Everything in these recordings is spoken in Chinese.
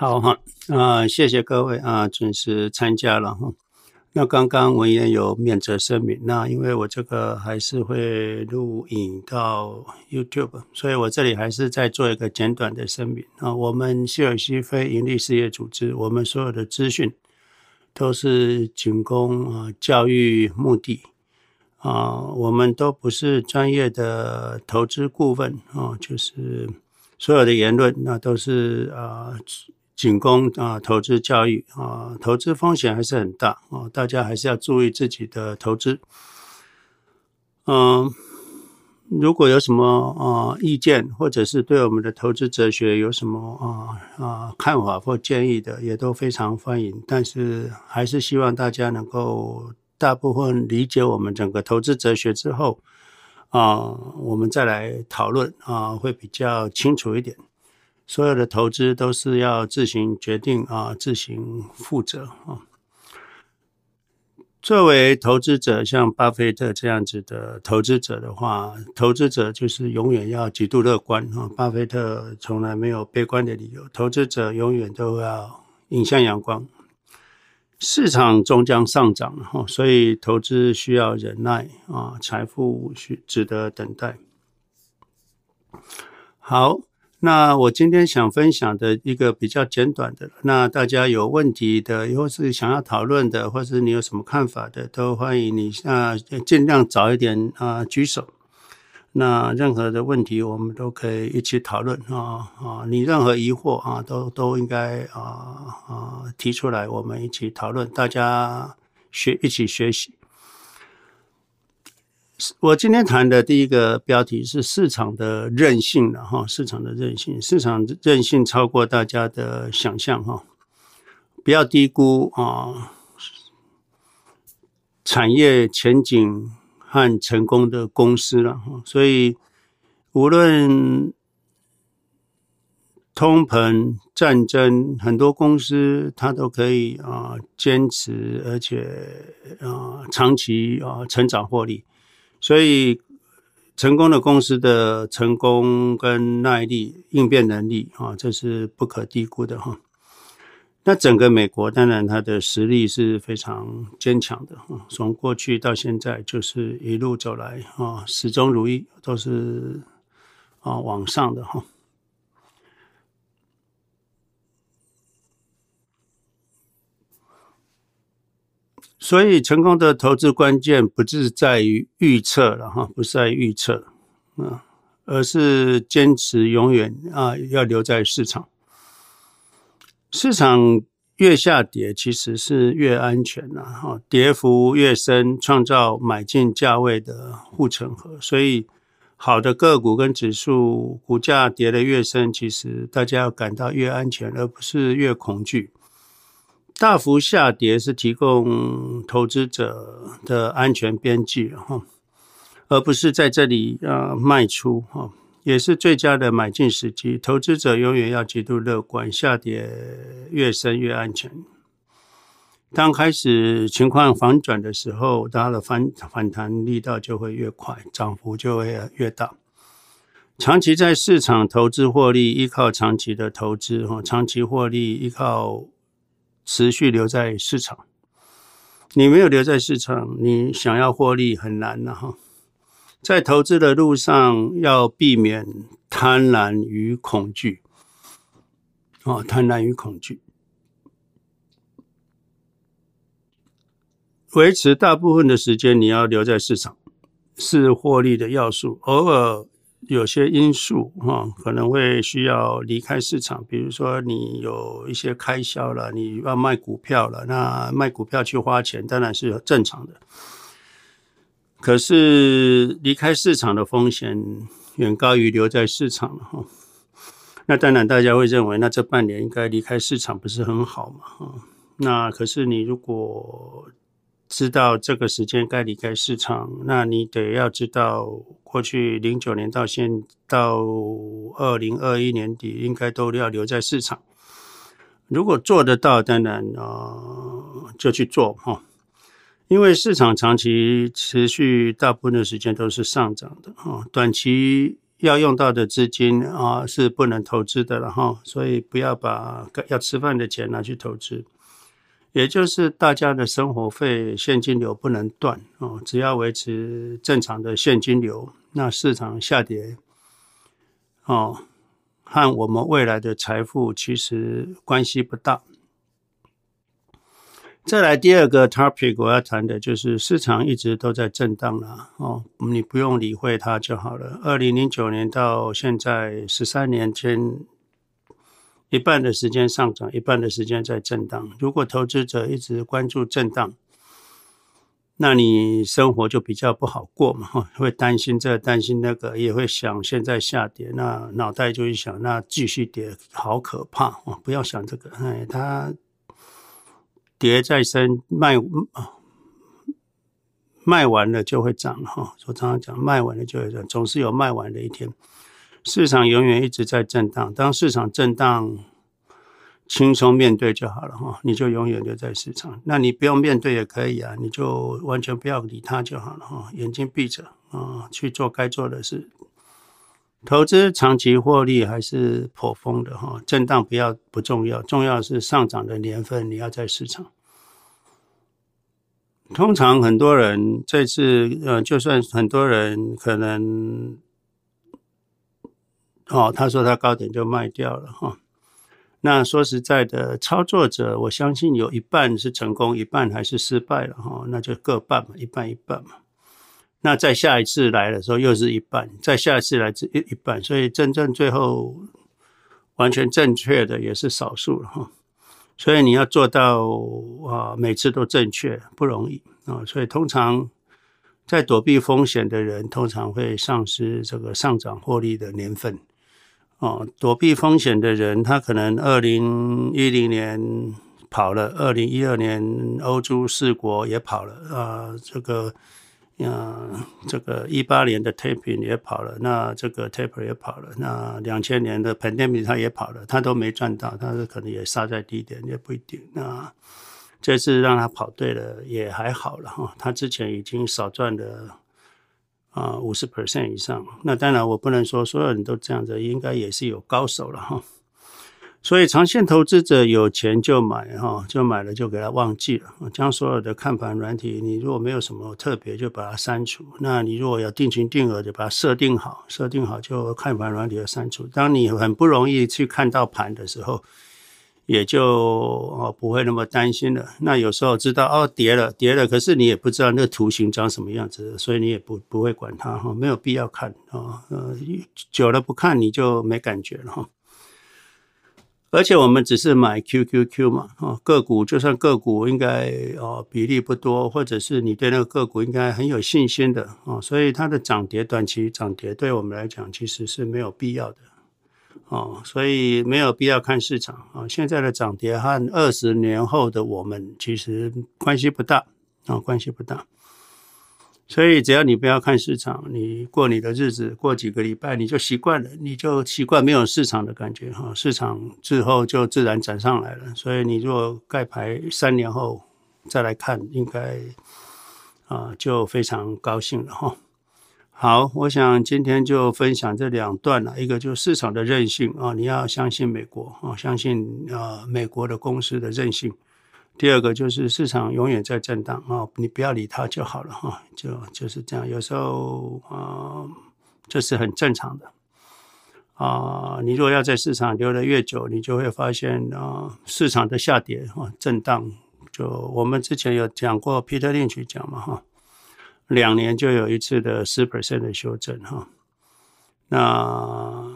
好哈，啊，谢谢各位啊，准时参加了哈。那刚刚文言有免责声明，那因为我这个还是会录影到 YouTube，所以我这里还是再做一个简短的声明啊。我们希尔西非营利事业组织，我们所有的资讯都是仅供啊教育目的啊，我们都不是专业的投资顾问啊，就是所有的言论那都是啊。仅供啊投资教育啊，投资风险还是很大啊，大家还是要注意自己的投资。嗯，如果有什么啊意见，或者是对我们的投资哲学有什么啊啊看法或建议的，也都非常欢迎。但是还是希望大家能够大部分理解我们整个投资哲学之后啊，我们再来讨论啊，会比较清楚一点。所有的投资都是要自行决定啊，自行负责啊。作为投资者，像巴菲特这样子的投资者的话，投资者就是永远要极度乐观啊。巴菲特从来没有悲观的理由，投资者永远都要迎向阳光。市场终将上涨哈，所以投资需要忍耐啊，财富需值得等待。好。那我今天想分享的一个比较简短的，那大家有问题的，或是想要讨论的，或是你有什么看法的，都欢迎你啊，尽量早一点啊举手。那任何的问题，我们都可以一起讨论啊啊，你任何疑惑啊，都都应该啊啊提出来，我们一起讨论，大家学一起学习。我今天谈的第一个标题是市场的韧性了哈，市场的韧性，市场韧性超过大家的想象哈，不要低估啊产业前景和成功的公司了哈，所以无论通膨、战争，很多公司它都可以啊坚持，而且啊长期啊成长获利。所以，成功的公司的成功跟耐力、应变能力啊，这是不可低估的哈。那整个美国当然它的实力是非常坚强的哈，从过去到现在就是一路走来啊，始终如一，都是啊往上的哈。所以，成功的投资关键不是在于预测了哈，不是在预测啊，而是坚持永远啊，要留在市场。市场越下跌，其实是越安全的哈，跌幅越深，创造买进价位的护城河。所以，好的个股跟指数股价跌得越深，其实大家要感到越安全，而不是越恐惧。大幅下跌是提供投资者的安全边际哈，而不是在这里啊卖出哈，也是最佳的买进时机。投资者永远要极度乐观，下跌越深越安全。当开始情况反转的时候，它的反反弹力道就会越快，涨幅就会越大。长期在市场投资获利，依靠长期的投资哈，长期获利依靠。持续留在市场，你没有留在市场，你想要获利很难了哈。在投资的路上，要避免贪婪与恐惧。哦，贪婪与恐惧，维持大部分的时间，你要留在市场，是获利的要素。偶尔。有些因素哈，可能会需要离开市场，比如说你有一些开销了，你要卖股票了，那卖股票去花钱当然是正常的。可是离开市场的风险远高于留在市场了哈。那当然大家会认为，那这半年应该离开市场不是很好嘛哈？那可是你如果知道这个时间该离开市场，那你得要知道，过去零九年到现到二零二一年底，应该都要留在市场。如果做得到，当然啊、呃，就去做哈。因为市场长期持续大部分的时间都是上涨的哈，短期要用到的资金啊是不能投资的了哈，所以不要把要吃饭的钱拿去投资。也就是大家的生活费现金流不能断哦，只要维持正常的现金流，那市场下跌哦，和我们未来的财富其实关系不大。再来第二个 topic 我要谈的就是市场一直都在震荡了哦，你不用理会它就好了。二零零九年到现在十三年间。一半的时间上涨，一半的时间在震荡。如果投资者一直关注震荡，那你生活就比较不好过嘛，会担心这担心那个，也会想现在下跌，那脑袋就会想，那继续跌好可怕哦！不要想这个，哎，它跌再升，卖卖完了就会涨哈。我常常讲，卖完了就会涨，总是有卖完的一天。市场永远一直在震荡，当市场震荡，轻松面对就好了哈，你就永远留在市场。那你不用面对也可以啊，你就完全不要理它就好了哈，眼睛闭着啊，去做该做的事。投资长期获利还是颇丰的哈，震荡不要不重要，重要是上涨的年份你要在市场。通常很多人这次呃，就算很多人可能。哦，他说他高点就卖掉了哈。那说实在的，操作者我相信有一半是成功，一半还是失败了哈。那就各半嘛，一半一半嘛。那再下一次来的时候又是一半，再下一次来一一半，所以真正最后完全正确的也是少数了哈。所以你要做到啊，每次都正确不容易啊。所以通常在躲避风险的人，通常会丧失这个上涨获利的年份。哦，躲避风险的人，他可能二零一零年跑了，二零一二年欧洲四国也跑了，啊，这个，啊，这个一八年的 taper 也跑了，那这个 taper 也跑了，那两千年的 pandemic 他也跑了，他都没赚到，他是可能也杀在低点，也不一定。那这次让他跑对了，也还好了哈，他之前已经少赚了。啊，五十 percent 以上，那当然我不能说所有人都这样子，应该也是有高手了哈。所以长线投资者有钱就买哈，就买了就给他忘记了，将所有的看盘软体，你如果没有什么特别，就把它删除。那你如果要定群定额，就把它设定好，设定好就看盘软体要删除。当你很不容易去看到盘的时候。也就哦不会那么担心了。那有时候知道哦跌了跌了，可是你也不知道那个图形长什么样子，所以你也不不会管它哈，没有必要看啊。呃，久了不看你就没感觉了哈。而且我们只是买 QQQ 嘛啊，个股就算个股应该哦比例不多，或者是你对那个个股应该很有信心的啊，所以它的涨跌短期涨跌对我们来讲其实是没有必要的。哦，所以没有必要看市场啊。现在的涨跌和二十年后的我们其实关系不大啊，关系不大。所以只要你不要看市场，你过你的日子，过几个礼拜你就习惯了，你就习惯没有市场的感觉哈。市场之后就自然涨上来了。所以你如果盖牌三年后再来看，应该啊就非常高兴了哈。好，我想今天就分享这两段了。一个就是市场的韧性啊，你要相信美国啊，相信啊美国的公司的韧性。第二个就是市场永远在震荡啊，你不要理它就好了哈，就就是这样。有时候啊，这是很正常的啊。你如果要在市场留得越久，你就会发现啊，市场的下跌啊，震荡。就我们之前有讲过，Peter Lynch 讲嘛哈。两年就有一次的十 percent 的修正哈，那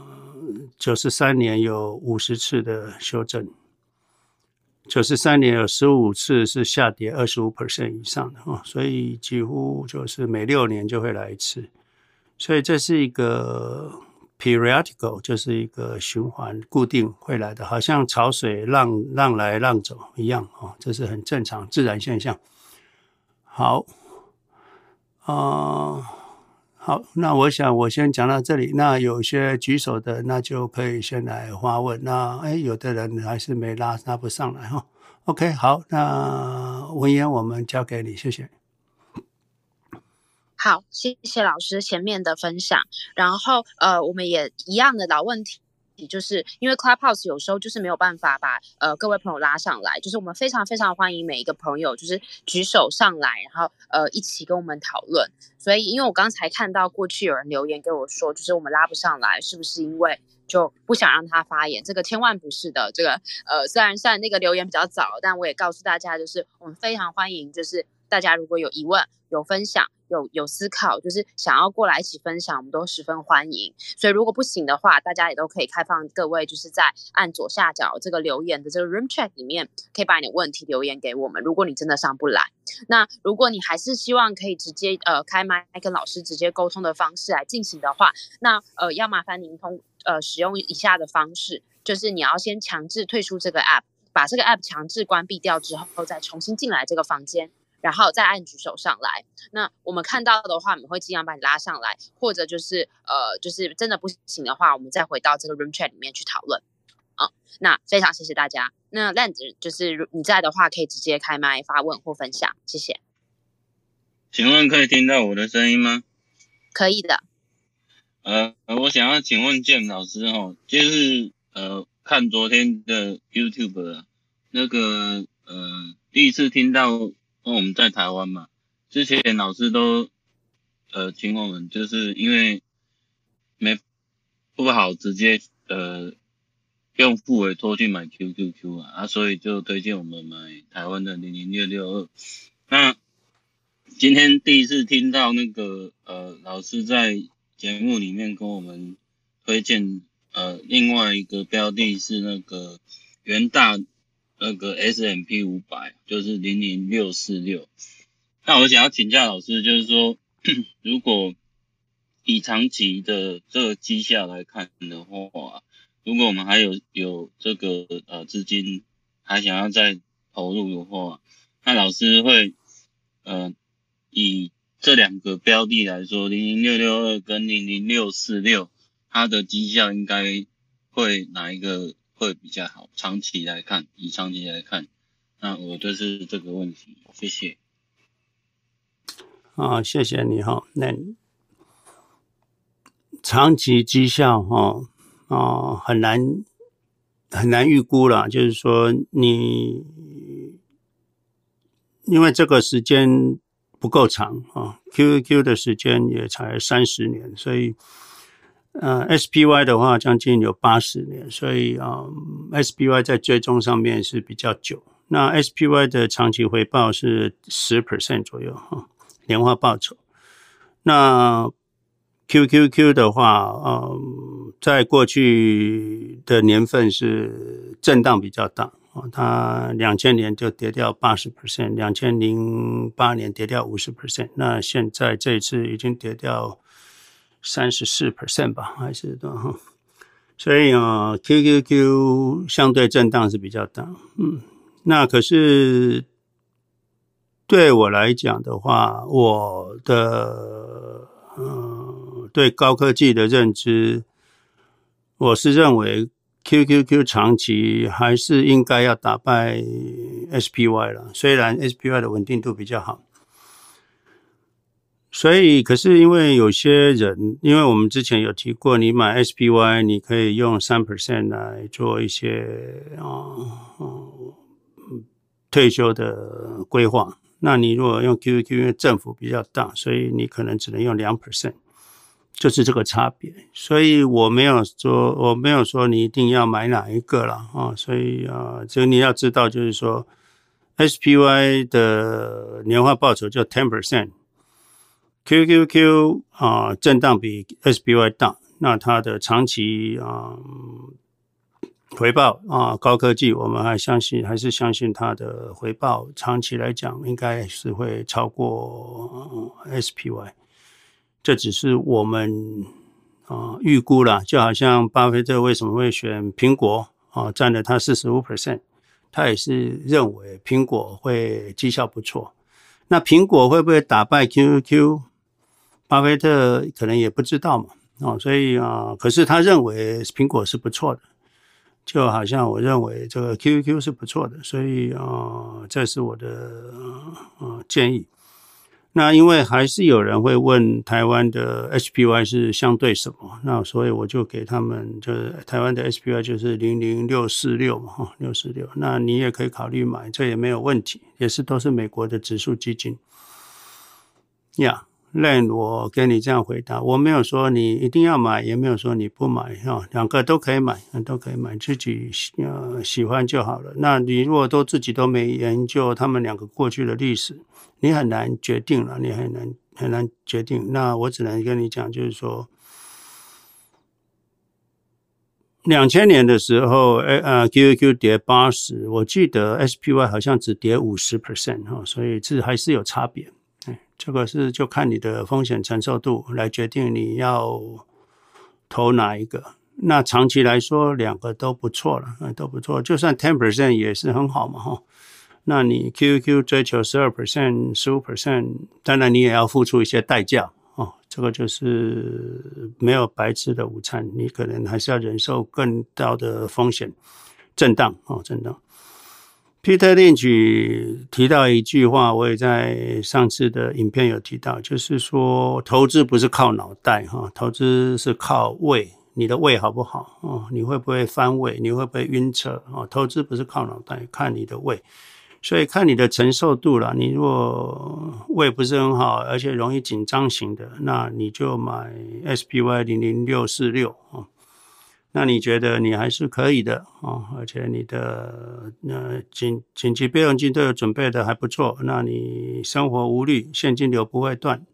九十三年有五十次的修正，九十三年有十五次是下跌二十五 percent 以上的哈，所以几乎就是每六年就会来一次，所以这是一个 periodical，就是一个循环固定会来的，好像潮水浪浪来浪走一样啊，这是很正常自然现象。好。啊、好，那我想我先讲到这里。那有些举手的，那就可以先来发问。那哎，有的人还是没拉拉不上来哈。OK，好，那文言我们交给你，谢谢。好，谢谢老师前面的分享。然后呃，我们也一样的老问题。也就是因为 Clubhouse 有时候就是没有办法把呃各位朋友拉上来，就是我们非常非常欢迎每一个朋友就是举手上来，然后呃一起跟我们讨论。所以因为我刚才看到过去有人留言给我说，就是我们拉不上来，是不是因为就不想让他发言？这个千万不是的。这个呃虽然虽然那个留言比较早，但我也告诉大家，就是我们非常欢迎，就是大家如果有疑问、有分享。有有思考，就是想要过来一起分享，我们都十分欢迎。所以如果不行的话，大家也都可以开放各位，就是在按左下角这个留言的这个 room chat 里面，可以把你的问题留言给我们。如果你真的上不来，那如果你还是希望可以直接呃开麦跟老师直接沟通的方式来进行的话，那呃要麻烦您通呃使用以下的方式，就是你要先强制退出这个 app，把这个 app 强制关闭掉之后，再重新进来这个房间。然后再按举手上来，那我们看到的话，我们会尽量把你拉上来，或者就是呃，就是真的不行的话，我们再回到这个 room chat 里面去讨论。啊，那非常谢谢大家。那 Land 就是你在的话，可以直接开麦发问或分享，谢谢。请问可以听到我的声音吗？可以的。呃，我想要请问 James 老师哦，就是呃，看昨天的 YouTube 那个呃，第一次听到。因为我们在台湾嘛，之前老师都呃请我们，就是因为没不好直接呃用付委托去买 QQQ 啊，啊，所以就推荐我们买台湾的零零六六二。那今天第一次听到那个呃老师在节目里面跟我们推荐呃另外一个标的是那个元大。那个 S M P 五百就是零零六四六，那我想要请教老师，就是说，如果以长期的这个绩效来看的话，如果我们还有有这个呃资金还想要再投入的话，那老师会呃以这两个标的来说，零零六六二跟零零六四六，它的绩效应该会哪一个？会比较好，长期来看，以长期来看，那我就是这个问题，谢谢。啊，谢谢你哈。那长期绩效哈啊很难很难预估了，就是说你因为这个时间不够长啊，QQQ 的时间也才三十年，所以。呃，SPY 的话将近有八十年，所以啊，呃，SPY 在追踪上面是比较久。那 SPY 的长期回报是十 percent 左右哈，年化报酬。那 QQQ 的话，呃，在过去的年份是震荡比较大啊，它两千年就跌掉八十 percent，两千零八年跌掉五十 percent，那现在这一次已经跌掉。三十四 percent 吧，还是多哈？所以啊，QQQ 相对震荡是比较大，嗯，那可是对我来讲的话，我的嗯对高科技的认知，我是认为 QQQ 长期还是应该要打败 SPY 了，虽然 SPY 的稳定度比较好。所以，可是因为有些人，因为我们之前有提过，你买 SPY，你可以用三 percent 来做一些啊、嗯，退休的规划。那你如果用 QQQ，因为政府比较大，所以你可能只能用两 percent，就是这个差别。所以我没有说，我没有说你一定要买哪一个了啊。所以啊，这个你要知道，就是说 SPY 的年化报酬就 ten percent。QQQ 啊，震荡比 SPY 大，那它的长期啊回报啊，高科技我们还相信，还是相信它的回报长期来讲应该是会超过 SPY。这只是我们啊预估了，就好像巴菲特为什么会选苹果啊，占了他四十五 percent，他也是认为苹果会绩效不错。那苹果会不会打败 QQQ？巴菲特可能也不知道嘛，哦，所以啊，可是他认为苹果是不错的，就好像我认为这个 QQQ 是不错的，所以啊，这是我的啊建议。那因为还是有人会问台湾的 SPY 是相对什么，那所以我就给他们，就是台湾的 SPY 就是零零六四六嘛，哈，六四六，那你也可以考虑买，这也没有问题，也是都是美国的指数基金，呀。Len，我跟你这样回答，我没有说你一定要买，也没有说你不买哈，两个都可以买，都可以买，自己呃喜欢就好了。那你如果都自己都没研究他们两个过去的历史，你很难决定了，你很难很难决定。那我只能跟你讲，就是说，两千年的时候，呃，QQQ 跌八十，我记得 SPY 好像只跌五十 percent 哈，所以这还是有差别。这个是就看你的风险承受度来决定你要投哪一个。那长期来说，两个都不错了，都不错。就算 ten percent 也是很好嘛，哈。那你 QQ 追求十二 percent、十五 percent，当然你也要付出一些代价哦。这个就是没有白吃的午餐，你可能还是要忍受更高的风险震荡哦，震荡。Peter 列举提到一句话，我也在上次的影片有提到，就是说投资不是靠脑袋哈，投资是靠胃，你的胃好不好哦？你会不会翻胃？你会不会晕车哦？投资不是靠脑袋，看你的胃，所以看你的承受度了。你如果胃不是很好，而且容易紧张型的，那你就买 SPY 零零六四六啊。那你觉得你还是可以的啊，而且你的呃紧紧急备用金都有准备的还不错，那你生活无虑，现金流不会断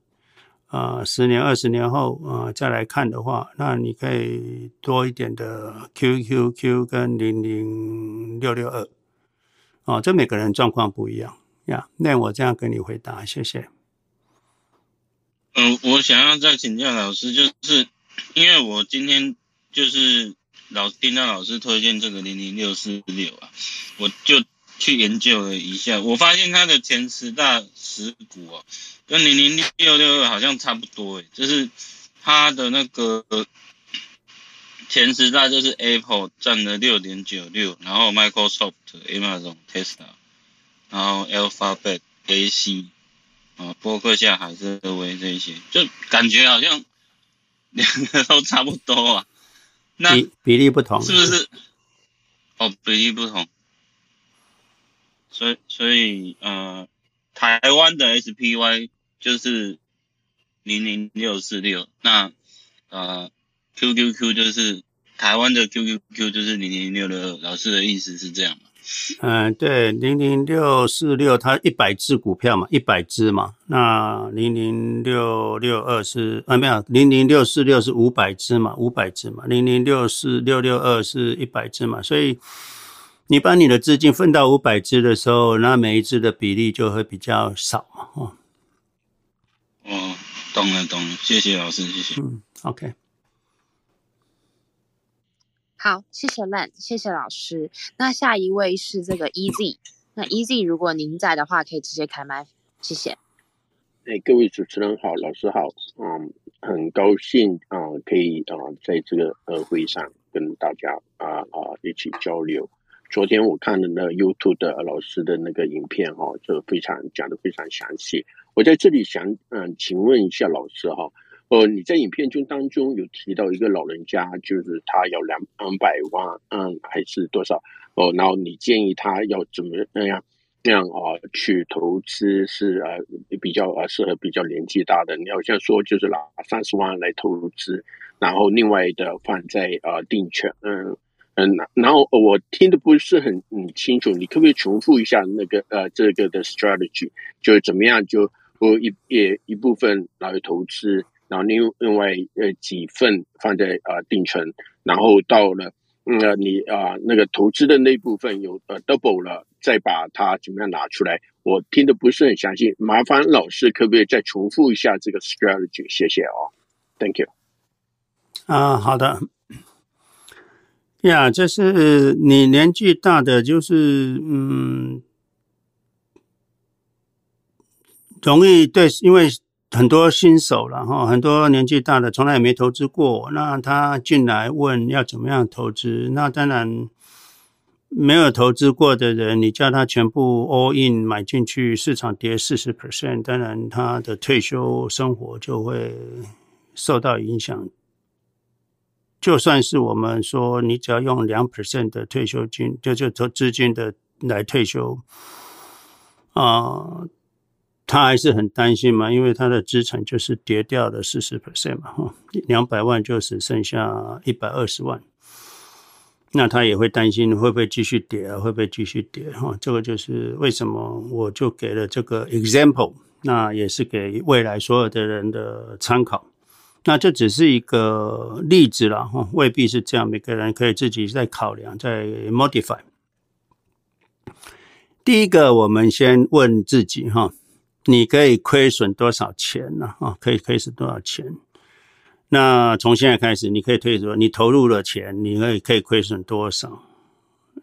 啊，十年二十年后啊再来看的话，那你可以多一点的 QQQ 跟零零六六二啊，这每个人状况不一样呀。那我这样跟你回答，谢谢。嗯，我想要再请教老师，就是因为我今天。就是老听到老师推荐这个零零六四六啊，我就去研究了一下，我发现它的前十大持股啊，跟零零六六二好像差不多诶，就是它的那个前十大就是 Apple 占了六点九六，然后 Microsoft、Amazon、Tesla，然后 Alphabet、AC 啊，波克夏、海瑟薇这些，就感觉好像两个都差不多啊。那比比例不同，是不是？哦，比例不同，所以所以呃，台湾的 SPY 就是零零六四六，那呃 QQQ 就是台湾的 QQQ 就是零零六六二，老师的意思是这样吗？嗯，对，零零六四六，它一百只股票嘛，一百只嘛。那零零六六二是啊，没有，零零六四六是五百只嘛，五百只嘛。零零六四六六二是一百只嘛。所以你把你的资金分到五百只的时候，那每一只的比例就会比较少嘛。哦，哦，懂了，懂了，谢谢老师，谢谢。嗯，OK。好，谢谢 Len，谢谢老师。那下一位是这个 EZ，那 EZ，如果您在的话，可以直接开麦，谢谢。哎，各位主持人好，老师好，嗯，很高兴啊、可以啊、在这个呃会上跟大家啊啊、一起交流。昨天我看了那 YouTube 的老师的那个影片哈、哦，就非常讲得非常详细。我在这里想嗯、呃，请问一下老师哈。呃，你在影片中当中有提到一个老人家，就是他要两两百万，嗯，还是多少？哦，然后你建议他要怎么那样那样啊去投资是呃比较呃适合比较年纪大的？你好像说就是拿三十万来投资，然后另外的放在呃定存，嗯嗯，然后我听的不是很很清楚，你可不可以重复一下那个呃这个的 strategy，就是怎么样就呃一也一部分来投资？然后另另外呃几份放在呃定存，然后到了嗯你啊、呃、那个投资的那部分有呃 double 了，再把它怎么样拿出来？我听的不是很详细，麻烦老师可不可以再重复一下这个 strategy？谢谢哦，Thank you。啊，好的。呀，这是你年纪大的，就是嗯，容易对，因为。很多新手了哈，很多年纪大的从来也没投资过，那他进来问要怎么样投资，那当然没有投资过的人，你叫他全部 all in 买进去，市场跌四十 percent，当然他的退休生活就会受到影响。就算是我们说，你只要用两 percent 的退休金，就就投资金的来退休，啊、他还是很担心嘛，因为他的资产就是跌掉了四十 percent 嘛，哈，两百万就只剩下一百二十万。那他也会担心会不会继续跌啊？会不会继续跌？哈，这个就是为什么我就给了这个 example，那也是给未来所有的人的参考。那这只是一个例子了哈，未必是这样，每个人可以自己再考量、再 modify。第一个，我们先问自己哈，你可以亏损多少钱呢？啊，可以亏损多少钱？那从现在开始，你可以退说，你投入了钱，你可以可以亏损多少？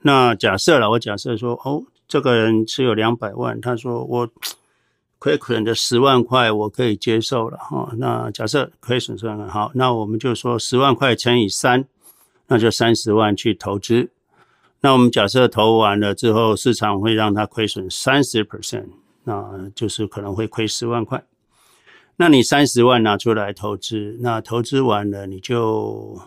那假设了，我假设说，哦，这个人持有两百万，他说我亏损的十万块，我可以接受了哈。那假设亏损十万，好，那我们就说十万块乘以三，那就三十万去投资。那我们假设投完了之后，市场会让他亏损三十 percent，那就是可能会亏十万块。那你三十万拿出来投资，那投资完了你就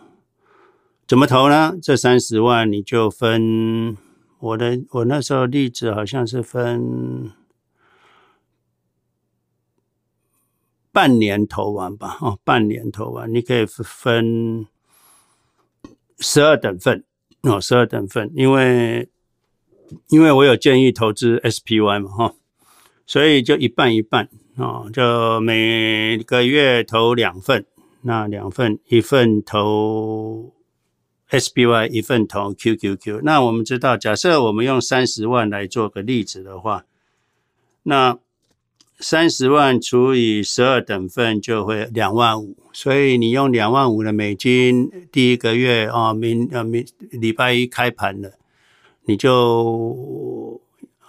怎么投呢？这三十万你就分我的，我那时候例子好像是分半年投完吧，哦，半年投完，你可以分十二等份哦，十二等份，因为因为我有建议投资 SPY 嘛，哈，所以就一半一半。哦，就每个月投两份，那两份，一份投 SPY，一份投 QQQ。那我们知道，假设我们用三十万来做个例子的话，那三十万除以十二等份就会两万五。所以你用两万五的美金，第一个月啊，明呃明礼拜一开盘了，你就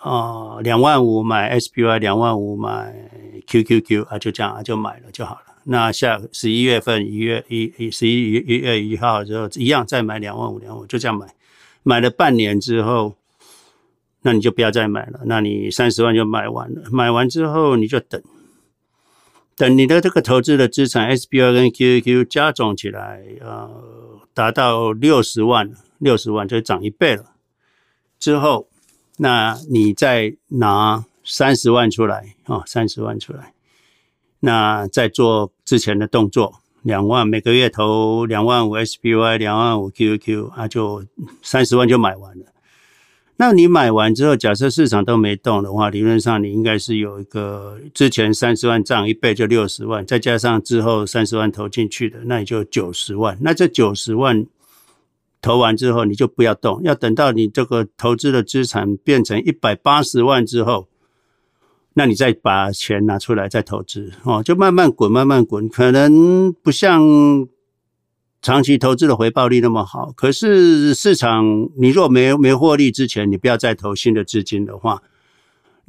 啊两万五买 SPY，两万五买。Q Q Q 啊，就这样啊，就买了就好了。那下十一月份一月一一十一一月一号之后，一样再买两万五两万五，就这样买。买了半年之后，那你就不要再买了。那你三十万就买完了。买完之后你就等，等你的这个投资的资产 S B R 跟 Q Q Q 加总起来，呃，达到六十万，六十万就涨一倍了。之后，那你再拿。三十万出来啊，三十万出来，那再做之前的动作，两万每个月投两万五 SPY，两万五 QQ，啊，就三十万就买完了。那你买完之后，假设市场都没动的话，理论上你应该是有一个之前三十万涨一倍就六十万，再加上之后三十万投进去的，那你就九十万。那这九十万。投完之后你就不要动，要等到你这个投资的资产变成一百八十万之后。那你再把钱拿出来再投资哦，就慢慢滚，慢慢滚，可能不像长期投资的回报率那么好。可是市场你若没没获利之前，你不要再投新的资金的话，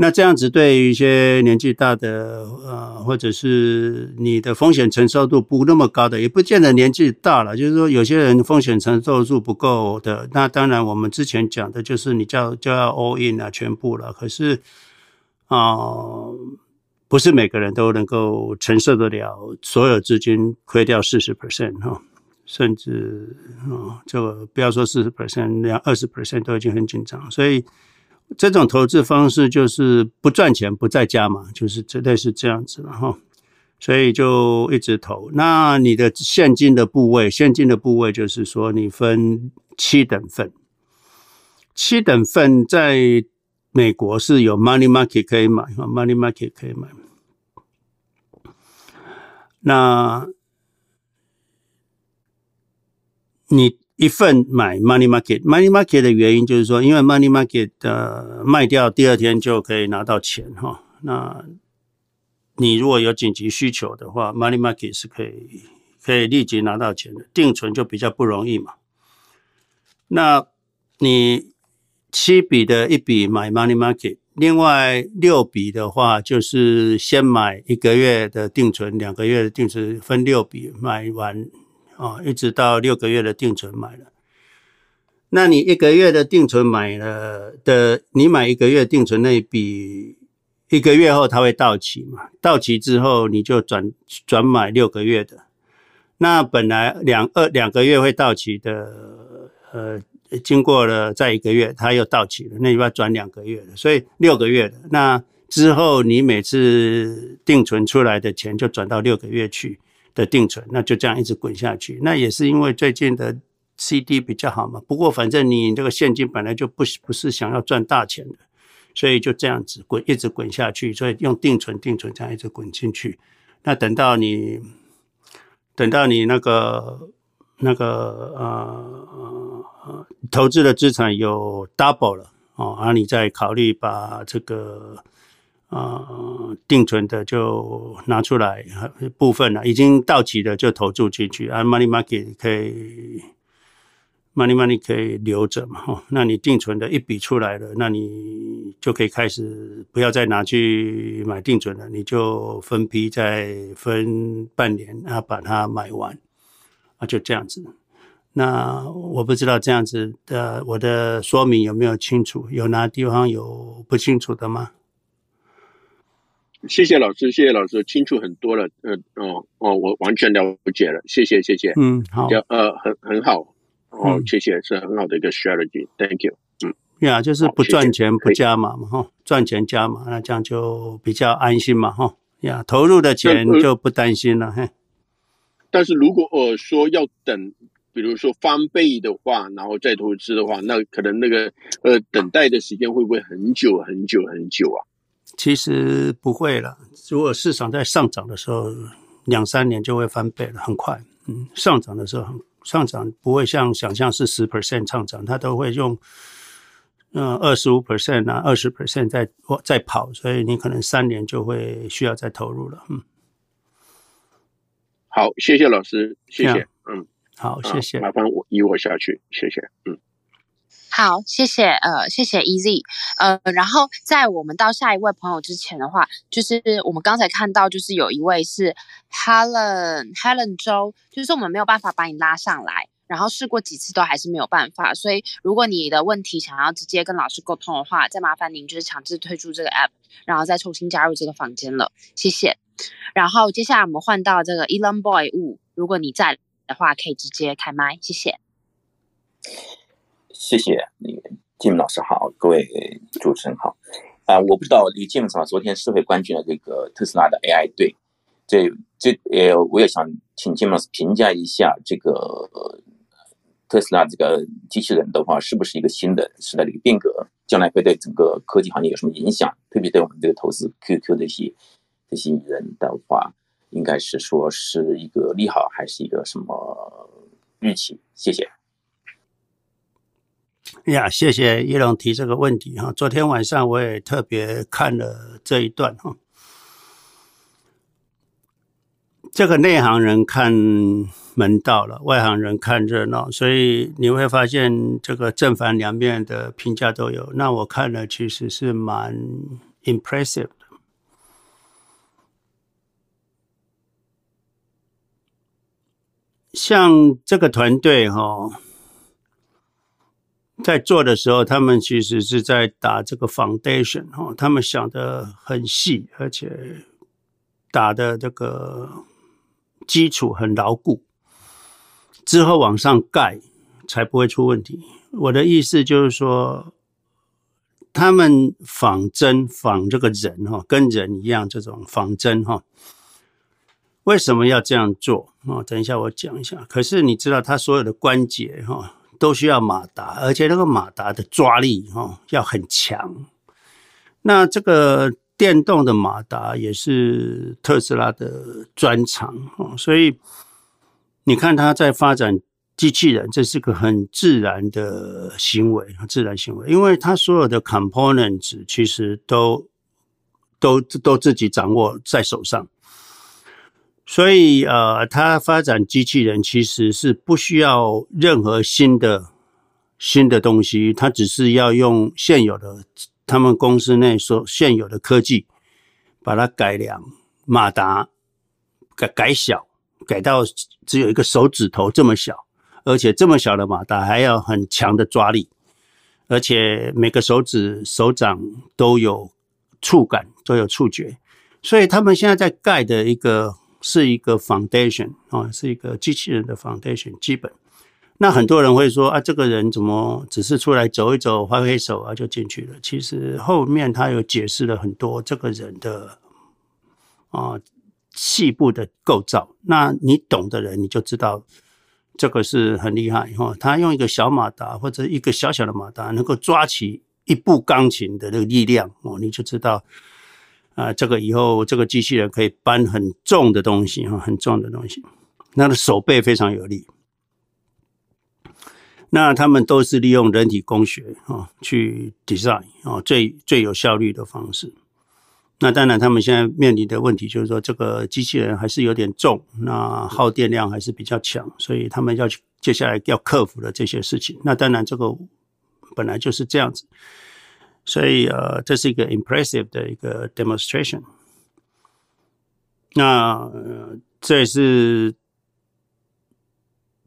那这样子对于一些年纪大的呃，或者是你的风险承受度不那么高的，也不见得年纪大了，就是说有些人风险承受度不够的，那当然我们之前讲的就是你叫就要 all in 啊，全部了。可是。啊、不是每个人都能够承受得了所有资金亏掉四十 percent 哈，甚至啊、这个不要说四十 percent，连二十 percent 都已经很紧张。所以这种投资方式就是不赚钱不在家嘛，就是绝对是这样子了哈。所以就一直投。那你的现金的部位，现金的部位就是说你分七等份，七等份在。美国是有 money market 可以买，money market 可以买。那你一份买 money market，money market 的原因就是说，因为 money market 的卖掉第二天就可以拿到钱哈。那你如果有紧急需求的话，money market 是可以可以立即拿到钱的，定存就比较不容易嘛。那你。七笔的一笔买 money market，另外六笔的话就是先买一个月的定存，两个月的定存分六笔买完啊，一直到六个月的定存买了。那你一个月的定存买了的，你买一个月定存那一笔，一个月后它会到期嘛？到期之后你就转转买六个月的。那本来两二两个月会到期的，呃，经过了再一个月它又到期了，那你要转两个月的，所以六个月的。那之后你每次定存出来的钱就转到六个月去的定存，那就这样一直滚下去。那也是因为最近的。CD 比较好嘛，不过反正你这个现金本来就不不是想要赚大钱的，所以就这样子滚，一直滚下去，所以用定存定存这样一直滚进去。那等到你等到你那个那个呃投资的资产有 double 了哦，然后你再考虑把这个呃定存的就拿出来部分了，已经到期的就投注进去啊，money market 可以。Money money 可以留着嘛？哈，那你定存的一笔出来了，那你就可以开始不要再拿去买定存了，你就分批再分半年啊，把它买完啊，就这样子。那我不知道这样子的我的说明有没有清楚？有哪地方有不清楚的吗？谢谢老师，谢谢老师，清楚很多了。呃，哦哦，我完全了解了。谢谢，谢谢。嗯，好。呃，很很好。哦，谢谢，是很好的一个 strategy，Thank you。嗯，呀，就是不赚钱不加码嘛，哈，赚钱加码，那这样就比较安心嘛，哈，呀，投入的钱就不担心了，嘿。但是如果我说要等，比如说翻倍的话，然后再投资的话，那可能那个呃等待的时间会不会很久很久很久啊？其实不会了，如果市场在上涨的时候，两三年就会翻倍了，很快。嗯，上涨的时候很。上涨不会像想象是十 percent 上涨，它都会用嗯二十五 percent 啊，二十 percent 在在跑，所以你可能三年就会需要再投入了。嗯，好，谢谢老师，谢谢，嗯，好，谢谢，麻烦我移我下去，谢谢，嗯。好，谢谢，呃，谢谢 EZ，呃，然后在我们到下一位朋友之前的话，就是我们刚才看到，就是有一位是 Helen Helen 周，就是我们没有办法把你拉上来，然后试过几次都还是没有办法，所以如果你的问题想要直接跟老师沟通的话，再麻烦您就是强制退出这个 app，然后再重新加入这个房间了，谢谢。然后接下来我们换到这个 Elon Boy 五，如果你在的话，可以直接开麦，谢谢。谢谢那个 Jim 老师好，各位主持人好啊、我不知道李 Jim 老师昨天是否关注了这个特斯拉的 AI 对，这这呃，我也想请 Jim 老师评价一下这个特斯拉这个机器人的话，是不是一个新的时代的一个变革？将来会对整个科技行业有什么影响？特别对我们这个投资 QQ 这些这些人的话，应该是说是一个利好，还是一个什么预期？谢谢。哎呀，谢谢叶龙提这个问题哈。昨天晚上我也特别看了这一段哈。这个内行人看门道了，外行人看热闹，所以你会发现这个正反两面的评价都有。那我看了其实是蛮 impressive 的，像这个团队哈。在做的时候，他们其实是在打这个 foundation 哈，他们想的很细，而且打的这个基础很牢固，之后往上盖才不会出问题。我的意思就是说，他们仿真仿这个人哈，跟人一样这种仿真哈，为什么要这样做啊？等一下我讲一下。可是你知道，他所有的关节哈。都需要马达，而且那个马达的抓力哈要很强。那这个电动的马达也是特斯拉的专长哦，所以你看它在发展机器人，这是个很自然的行为，自然行为，因为它所有的 components 其实都都都自己掌握在手上。所以，呃，他发展机器人其实是不需要任何新的新的东西，他只是要用现有的他们公司内所现有的科技，把它改良，马达改改小，改到只有一个手指头这么小，而且这么小的马达还要很强的抓力，而且每个手指手掌都有触感，都有触觉，所以他们现在在盖的一个是一个 foundation 啊，是一个机器人的 foundation 基本。那很多人会说啊，这个人怎么只是出来走一走，挥挥手啊就进去了？其实后面他有解释了很多这个人的啊细部的构造。那你懂的人，你就知道。这个是很厉害哈，他用一个小马达或者一个小小的马达，能够抓起一部钢琴的那个力量哦，你就知道啊，这个以后这个机器人可以搬很重的东西哈，很重的东西，他的手背非常有力。那他们都是利用人体工学啊去 design 啊，最最有效率的方式。那当然，他们现在面临的问题就是说，这个机器人还是有点重，那耗电量还是比较强，所以他们要去接下来要克服的这些事情。那当然，这个本来就是这样子，所以呃，这是一个 impressive 的一个 demonstration。那呃，这是。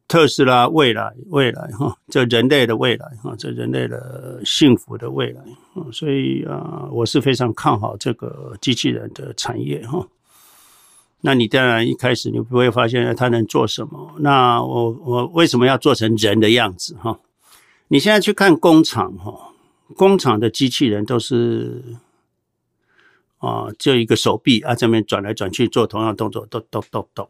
特斯拉未来，未来哈，这人类的未来哈，这人类的幸福的未来，所以啊，我是非常看好这个机器人的产业哈。那你当然一开始你不会发现它能做什么。那我我为什么要做成人的样子哈？你现在去看工厂哈，工厂的机器人都是啊，就一个手臂啊，这边转来转去做同样动作，咚咚咚咚。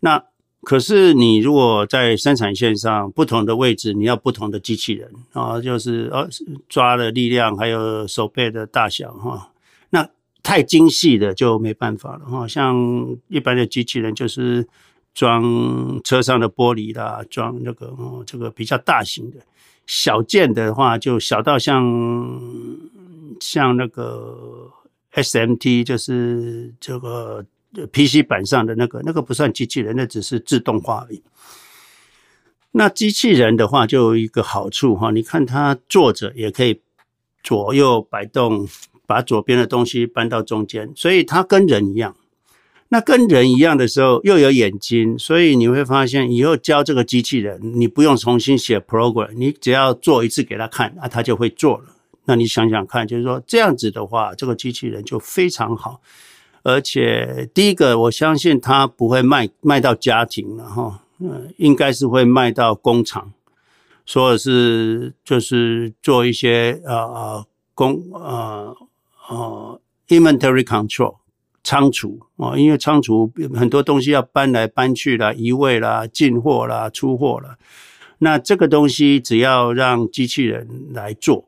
那可是你如果在生产线上不同的位置，你要不同的机器人啊，就是呃抓的力量还有手背的大小哈，那太精细的就没办法了哈。像一般的机器人就是装车上的玻璃啦，装那个哦这个比较大型的，小件的话就小到像像那个 SMT，就是这个。PC 板上的那个，那个不算机器人，那只是自动化而已。那机器人的话，就有一个好处哈，你看它坐着也可以左右摆动，把左边的东西搬到中间，所以它跟人一样。那跟人一样的时候，又有眼睛，所以你会发现以后教这个机器人，你不用重新写 program，你只要做一次给他看，啊，他就会做了。那你想想看，就是说这样子的话，这个机器人就非常好。而且第一个，我相信它不会卖卖到家庭了哈，嗯，应该是会卖到工厂，说的是就是做一些呃呃工呃呃 inventory control 仓储哦，因为仓储很多东西要搬来搬去啦，移位啦，进货啦，出货啦，那这个东西只要让机器人来做。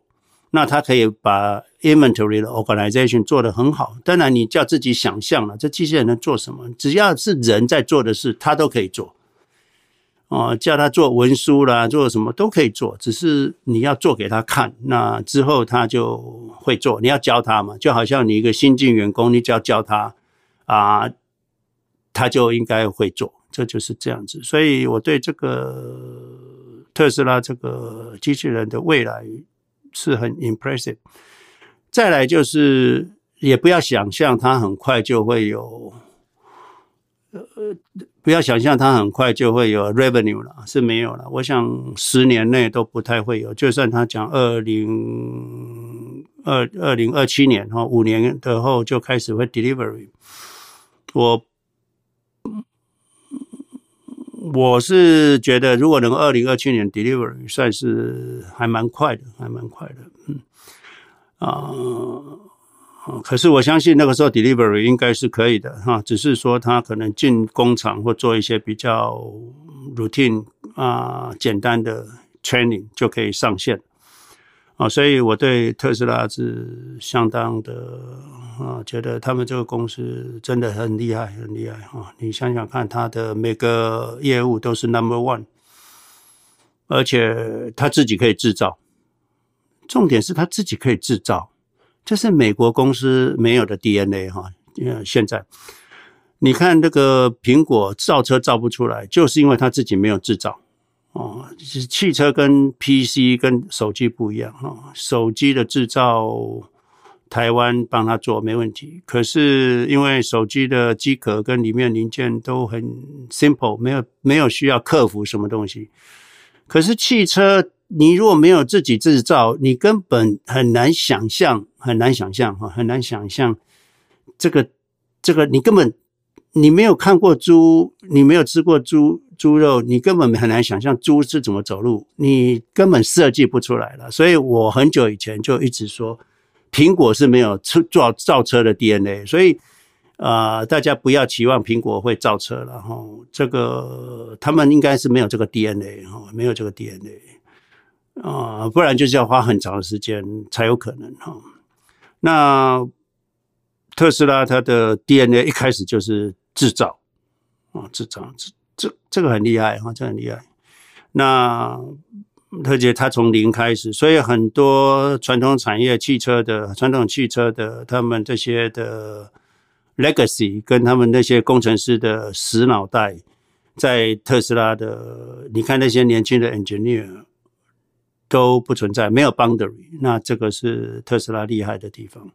那它可以把 inventory 的 organization 做得很好。当然，你叫自己想象了，这机器人能做什么？只要是人在做的事，它都可以做。哦，叫他做文书啦，做什么都可以做，只是你要做给他看，那之后他就会做。你要教他嘛，就好像你一个新进员工，你只要教他啊，他就应该会做。这就是这样子。所以我对这个特斯拉这个机器人的未来。是很 impressive。再来就是，也不要想象它很快就会有，呃，不要想象它很快就会有 revenue 了，是没有了。我想十年内都不太会有。就算他讲二零二二零二七年哈，五年的后就开始会 delivery，我。我是觉得，如果能二零二七年 delivery 算是还蛮快的，还蛮快的，嗯，啊、可是我相信那个时候 delivery 应该是可以的哈，只是说他可能进工厂或做一些比较 routine 啊、简单的 training 就可以上线。啊，所以我对特斯拉是相当的啊，觉得他们这个公司真的很厉害，很厉害啊！你想想看，他的每个业务都是 number one，而且他自己可以制造，重点是他自己可以制造，这是美国公司没有的 DNA 哈。现在你看那个苹果造车造不出来，就是因为他自己没有制造。哦，是汽车跟 PC 跟手机不一样哈。手机的制造，台湾帮他做没问题。可是因为手机的机壳跟里面零件都很 simple，没有没有需要克服什么东西，可是汽车，你如果没有自己制造，你根本很难想象，很难想象哈，很难想象这个这个，你根本你没有看过猪，你没有吃过猪猪肉，你根本很难想象猪是怎么走路，你根本设计不出来了。所以我很久以前就一直说，苹果是没有车造造车的 DNA，所以。啊、呃，大家不要期望苹果会造车了哈，这个他们应该是没有这个 DNA 哈，没有这个 DNA 啊、不然就是要花很长的时间才有可能哈。那特斯拉它的 DNA 一开始就是制造啊，制造这这这个很厉害哈，这很厉害。那而且它从零开始，所以很多传统产业汽车的传统汽车的他们这些的。Legacy 跟他们那些工程师的死脑袋，在特斯拉的，你看那些年轻的 engineer 都不存在，没有 boundary。那这个是特斯拉厉害的地方。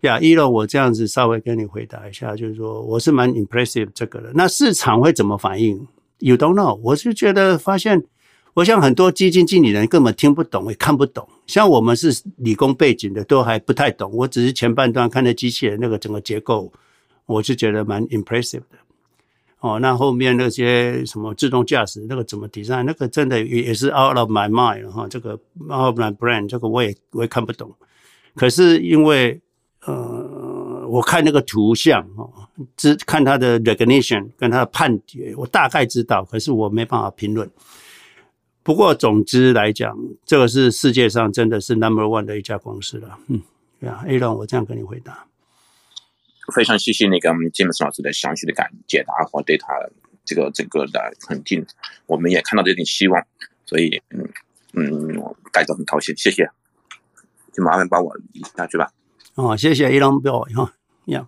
呀，一楼，我这样子稍微跟你回答一下，就是说我是蛮 impressive 这个的。那市场会怎么反应？You don't know。我是觉得发现。我想很多基金经理人根本听不懂，也看不懂。像我们是理工背景的，都还不太懂。我只是前半段看的机器人那个整个结构，我是觉得蛮 impressive 的。哦，那后面那些什么自动驾驶那个怎么 design，那个真的也是 out of my mind 哈。这个 out of my brain，这个我也我也看不懂。可是因为呃，我看那个图像哦，只看它的 recognition 跟它的判决，我大概知道，可是我没办法评论。不过，总之来讲，这个是世界上真的是 number one 的一家公司了。嗯，对啊，A 段我这样跟你回答。非常谢谢那个 James 老师的详细的感解答和对他这个整个的肯定，我们也看到这点希望，所以嗯嗯，大家都很高兴，谢谢。就麻烦帮我移下去吧。哦，谢谢 Aaron 不要哈，呀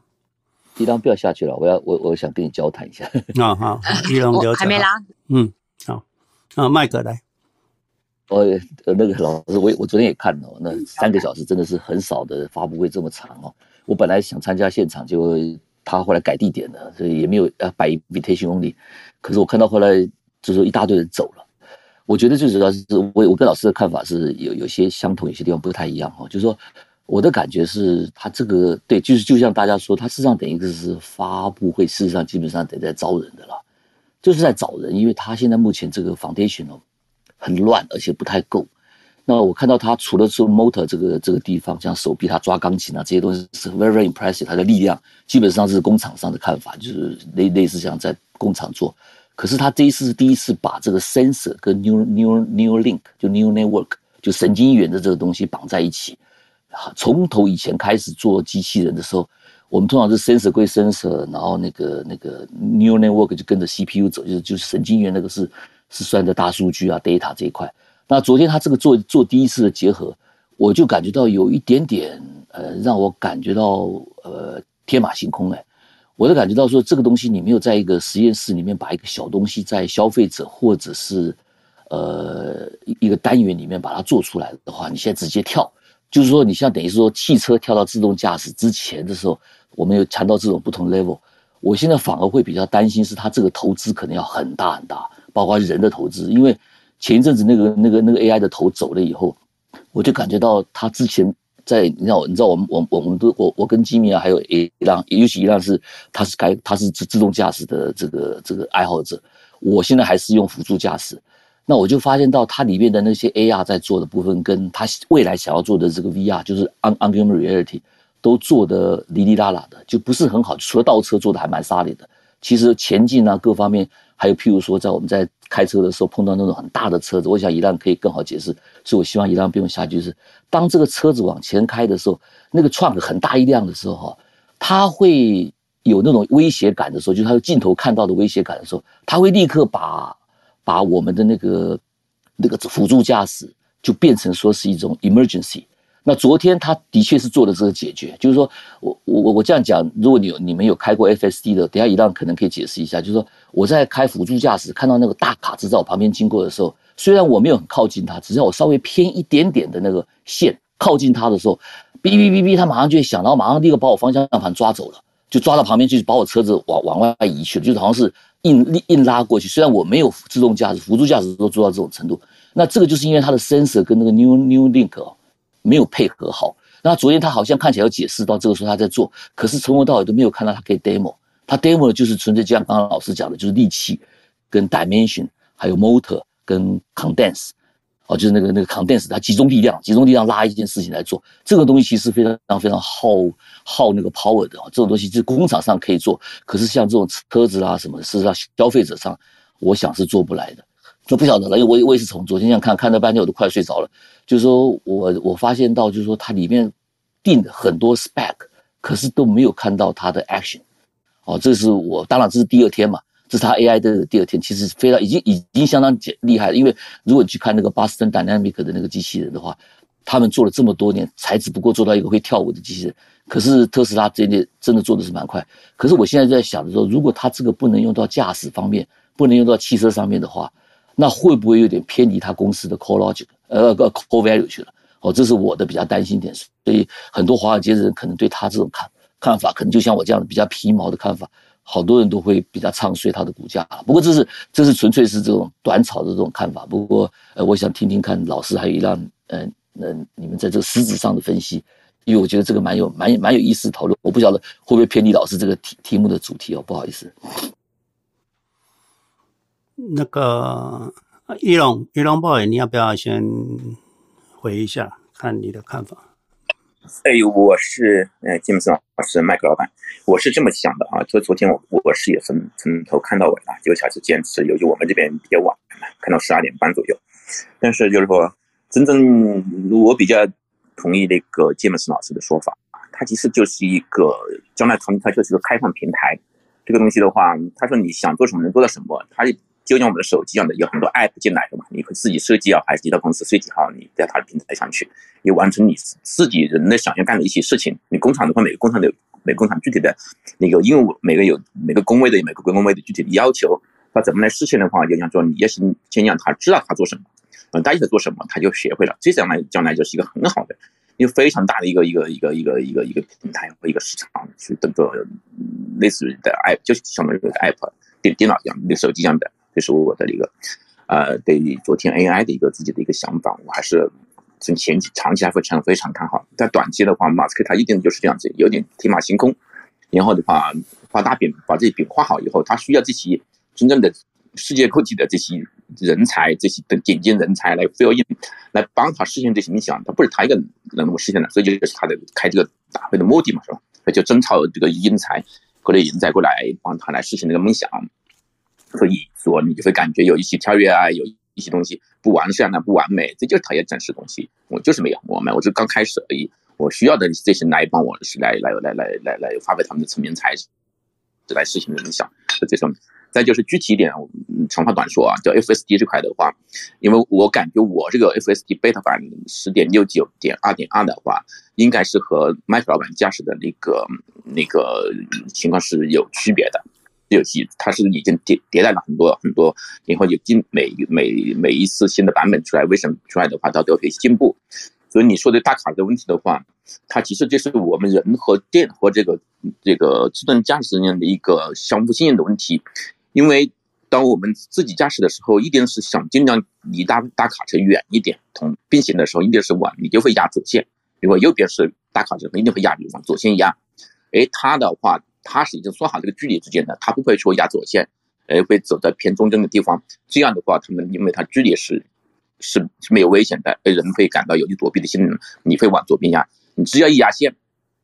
，Aaron 不要下去了，我要我我想跟你交谈一下。啊 好，Aaron 留着。还没拉。嗯，好，啊，麦克来。哦，呃，那个老师，我我昨天也看了，那三个小时真的是很少的发布会这么长哦。我本来想参加现场，就他后来改地点了，所以也没有呃摆 invitation only。可是我看到后来就是一大堆人走了。我觉得最主要是我我跟老师的看法是有有些相同，有些地方不太一样哈。就是说我的感觉是他这个对，就是就像大家说，他事实上等于是发布会，事实上基本上得在招人的了，就是在找人，因为他现在目前这个 foundation 哦。很乱，而且不太够。那我看到他除了做 motor 这个这个地方，像手臂他抓钢琴啊这些东西是 very very impressive，他的力量基本上是工厂上的看法，就是类类似像在工厂做。可是他这一次是第一次把这个 sensor 跟 neural neural neural link 就 neural network 就神经元的这个东西绑在一起。从头以前开始做机器人的时候，我们通常是 sensor 归 sensor，然后那个那个 neural network 就跟着 CPU 走，就是就是神经元那个是。是算在大数据啊，data 这一块。那昨天他这个做做第一次的结合，我就感觉到有一点点呃，让我感觉到呃天马行空哎。我就感觉到说，这个东西你没有在一个实验室里面把一个小东西在消费者或者是呃一个单元里面把它做出来的话，你现在直接跳，就是说你像等于说汽车跳到自动驾驶之前的时候，我们有谈到这种不同 level。我现在反而会比较担心，是它这个投资可能要很大很大。包括人的投资，因为前一阵子那个那个那个 AI 的头走了以后，我就感觉到他之前在你知道你知道我们我我们都我我跟吉米啊还有伊朗，尤其伊朗是他是该他是自自动驾驶的这个这个爱好者，我现在还是用辅助驾驶，那我就发现到它里面的那些 AR 在做的部分，跟它未来想要做的这个 VR 就是 Augmented Reality 都做的哩哩啦啦的，就不是很好，除了倒车做的还蛮沙里的，其实前进啊各方面。还有，譬如说，在我们在开车的时候碰到那种很大的车子，我想宜兰可以更好解释，所以我希望宜兰不用下去。就是当这个车子往前开的时候，那个 trunk 很大一辆的时候，哈，它会有那种威胁感的时候，就是它的镜头看到的威胁感的时候，它会立刻把把我们的那个那个辅助驾驶就变成说是一种 emergency。那昨天他的确是做了这个解决，就是说我我我我这样讲，如果你有你们有开过 FSD 的，等下一浪可能可以解释一下，就是说我在开辅助驾驶，看到那个大卡车在我旁边经过的时候，虽然我没有很靠近它，只要我稍微偏一点点的那个线靠近它的时候，哔哔哔哔，它马上就会响，然后马上立刻把我方向盘抓走了，就抓到旁边去，把我车子往往外移去了，就好像是硬硬拉过去。虽然我没有自动驾驶、辅助驾驶都做到这种程度，那这个就是因为它的 sensor 跟那个 new new link 哦没有配合好。那昨天他好像看起来有解释到这个时候他在做，可是从头到尾都没有看到他可以 demo。他 demo 的就是纯粹就像刚刚老师讲的，就是力气跟 dimension，还有 motor 跟 condense。哦，就是那个那个 condense，它集中力量，集中力量拉一件事情来做，这个东西其实非常非常耗耗那个 power 的。这种东西就是工厂上可以做，可是像这种车子啊什么，事实上消费者上，我想是做不来的。就不晓得了，因为我我也是从昨天这样看，看到半天我都快睡着了。就是说我我发现到，就是说它里面定的很多 spec，可是都没有看到它的 action。哦，这是我当然这是第二天嘛。这是它 AI 的第二天，其实非常已经已经相当厉害了。因为如果你去看那个 Boston d y n a m i c 的那个机器人的话，他们做了这么多年，才只不过做到一个会跳舞的机器人。可是特斯拉这点真的做的是蛮快。可是我现在在想的时候，如果它这个不能用到驾驶方面，不能用到汽车上面的话，那会不会有点偏离他公司的 core logic 呃个 core value 去了？哦，这是我的比较担心点。所以很多华尔街的人可能对他这种看看法，可能就像我这样的比较皮毛的看法。好多人都会比较唱衰他的股价啊，不过这是这是纯粹是这种短炒的这种看法。不过呃，我想听听看老师还有一辆嗯嗯你们在这个实质上的分析，因为我觉得这个蛮有蛮蛮有意思讨论。我不晓得会不会偏离老师这个题题目的主题哦，不好意思。那个一龙一龙 boy，你要不要先回一下，看你的看法？哎，我是呃，吉姆斯老师，麦克老板，我是这么想的啊。就昨天我我是也从从头看到尾了，九小时坚持。由于我们这边比较晚，看到十二点半左右。但是就是说，真正我比较同意那个吉姆斯老师的说法，他其实就是一个将来从他就是个开放平台。这个东西的话，他说你想做什么能做到什么，他。就像我们的手机一样的，有很多 app 进来的嘛，你可以自己设计啊，还是其他公司设计好，你在它的平台上去，你完成你自己人的想要干的一些事情。你工厂的话，每个工厂的每个工厂具体的那个，因为我每个有每个工位的每个工位的具体的要求，他怎么来实现的话，就像说你要先先让他知道他做什么，嗯，他在做什么，他就学会了，这样来将来就是一个很好的，一个非常大的一个一个一个一个一个一个平台和一个市场去等着类似于的 app，就是相当于一个 app 电电脑一样，那手机一样的。这是我的一个，呃，对于昨天 AI 的一个自己的一个想法，我还是从前期长期来说非常看好。在短期的话，马斯克他一定就是这样子，有点天马行空。然后的话，画大饼，把这些饼画好以后，他需要这些真正的世界各地的这些人才，这些顶尖人才来 fill in，来帮他实现这些梦想。他不是他一个人能实现的，所以就是他的开这个大会的目的嘛，是吧？他就征召这个英才，各类人才过来帮他来实现这个梦想。所以说，你就会感觉有一些跳跃啊，有一些东西不完善啊，不完美，这就是讨厌真实东西。我就是没有，我们我是刚开始而已。我需要的这些来帮我是来来来来来来发挥他们的层面才是来实现的影响。这这种，再就是具体一点，长话短说啊，叫 FSD 这块的话，因为我感觉我这个 FSD beta 版十点六九点二点二的话，应该是和麦克老板驾驶的那个那个情况是有区别的。有机，它是已经迭迭代了很多很多，然后有进每每每一次新的版本出来，为什么出来的话，它都可以进步。所以你说的大卡的问题的话，它其实就是我们人和电和这个这个自动驾驶人的一个相互信任的问题。因为当我们自己驾驶的时候，一定是想尽量离大大卡车远一点，同并行的时候一定是往你就会压左线，如果右边是大卡车，一定会压你往左线压。哎，它的话。他是已经算好这个距离之间的，他不会说压左线，呃，会走在偏中间的地方。这样的话，他们因为他距离是是是没有危险的，人会感到有些躲避的心理，你会往左边压。你只要一压线，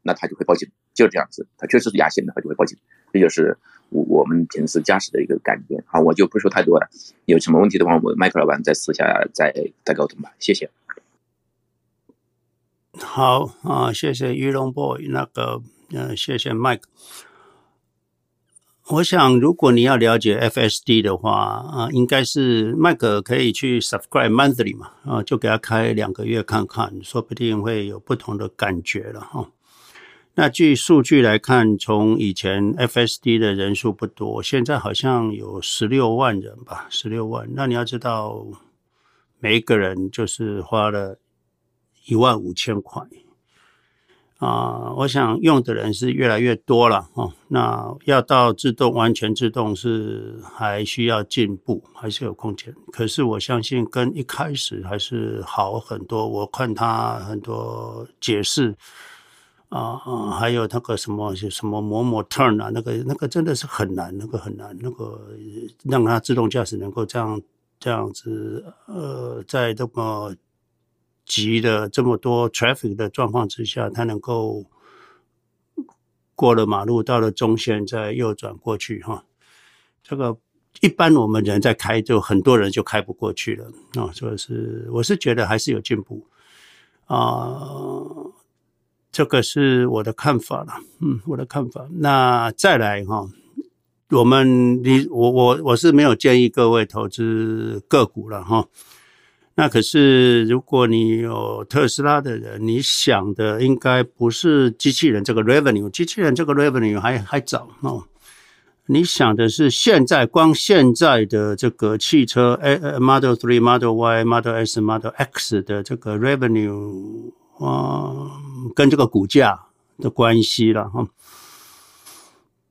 那他就会报警，就是这样子。他确实是压线的，他就会报警。这就是我我们平时驾驶的一个感觉。好，我就不说太多了。有什么问题的话，我麦克老板在私下再再沟通吧。谢谢。好啊，谢谢玉龙 boy 那个。嗯、呃，谢谢 Mike。我想，如果你要了解 FSD 的话，啊，应该是 Mike 可以去 subscribe monthly 嘛，啊，就给他开两个月看看，说不定会有不同的感觉了哈。那据数据来看，从以前 FSD 的人数不多，现在好像有十六万人吧，十六万。那你要知道，每一个人就是花了一万五千块。啊，我想用的人是越来越多了哦。那要到自动完全自动是还需要进步，还是有空间。可是我相信跟一开始还是好很多。我看他很多解释啊，还有那个什么什么某某 turn 啊，那个那个真的是很难，那个很难，那个让它自动驾驶能够这样这样子呃，在这么。急的这么多 traffic 的状况之下，它能够过了马路，到了中线再右转过去哈。这个一般我们人在开，就很多人就开不过去了啊。所以是我是觉得还是有进步啊，这个是我的看法了。嗯，我的看法。那再来哈，我们你我我我是没有建议各位投资个股了哈。那可是，如果你有特斯拉的人，你想的应该不是机器人这个 revenue，机器人这个 revenue 还还早哦。你想的是现在光现在的这个汽车，呃，Model Three、Model Y、Model S、Model X 的这个 revenue 啊，跟这个股价的关系了哈。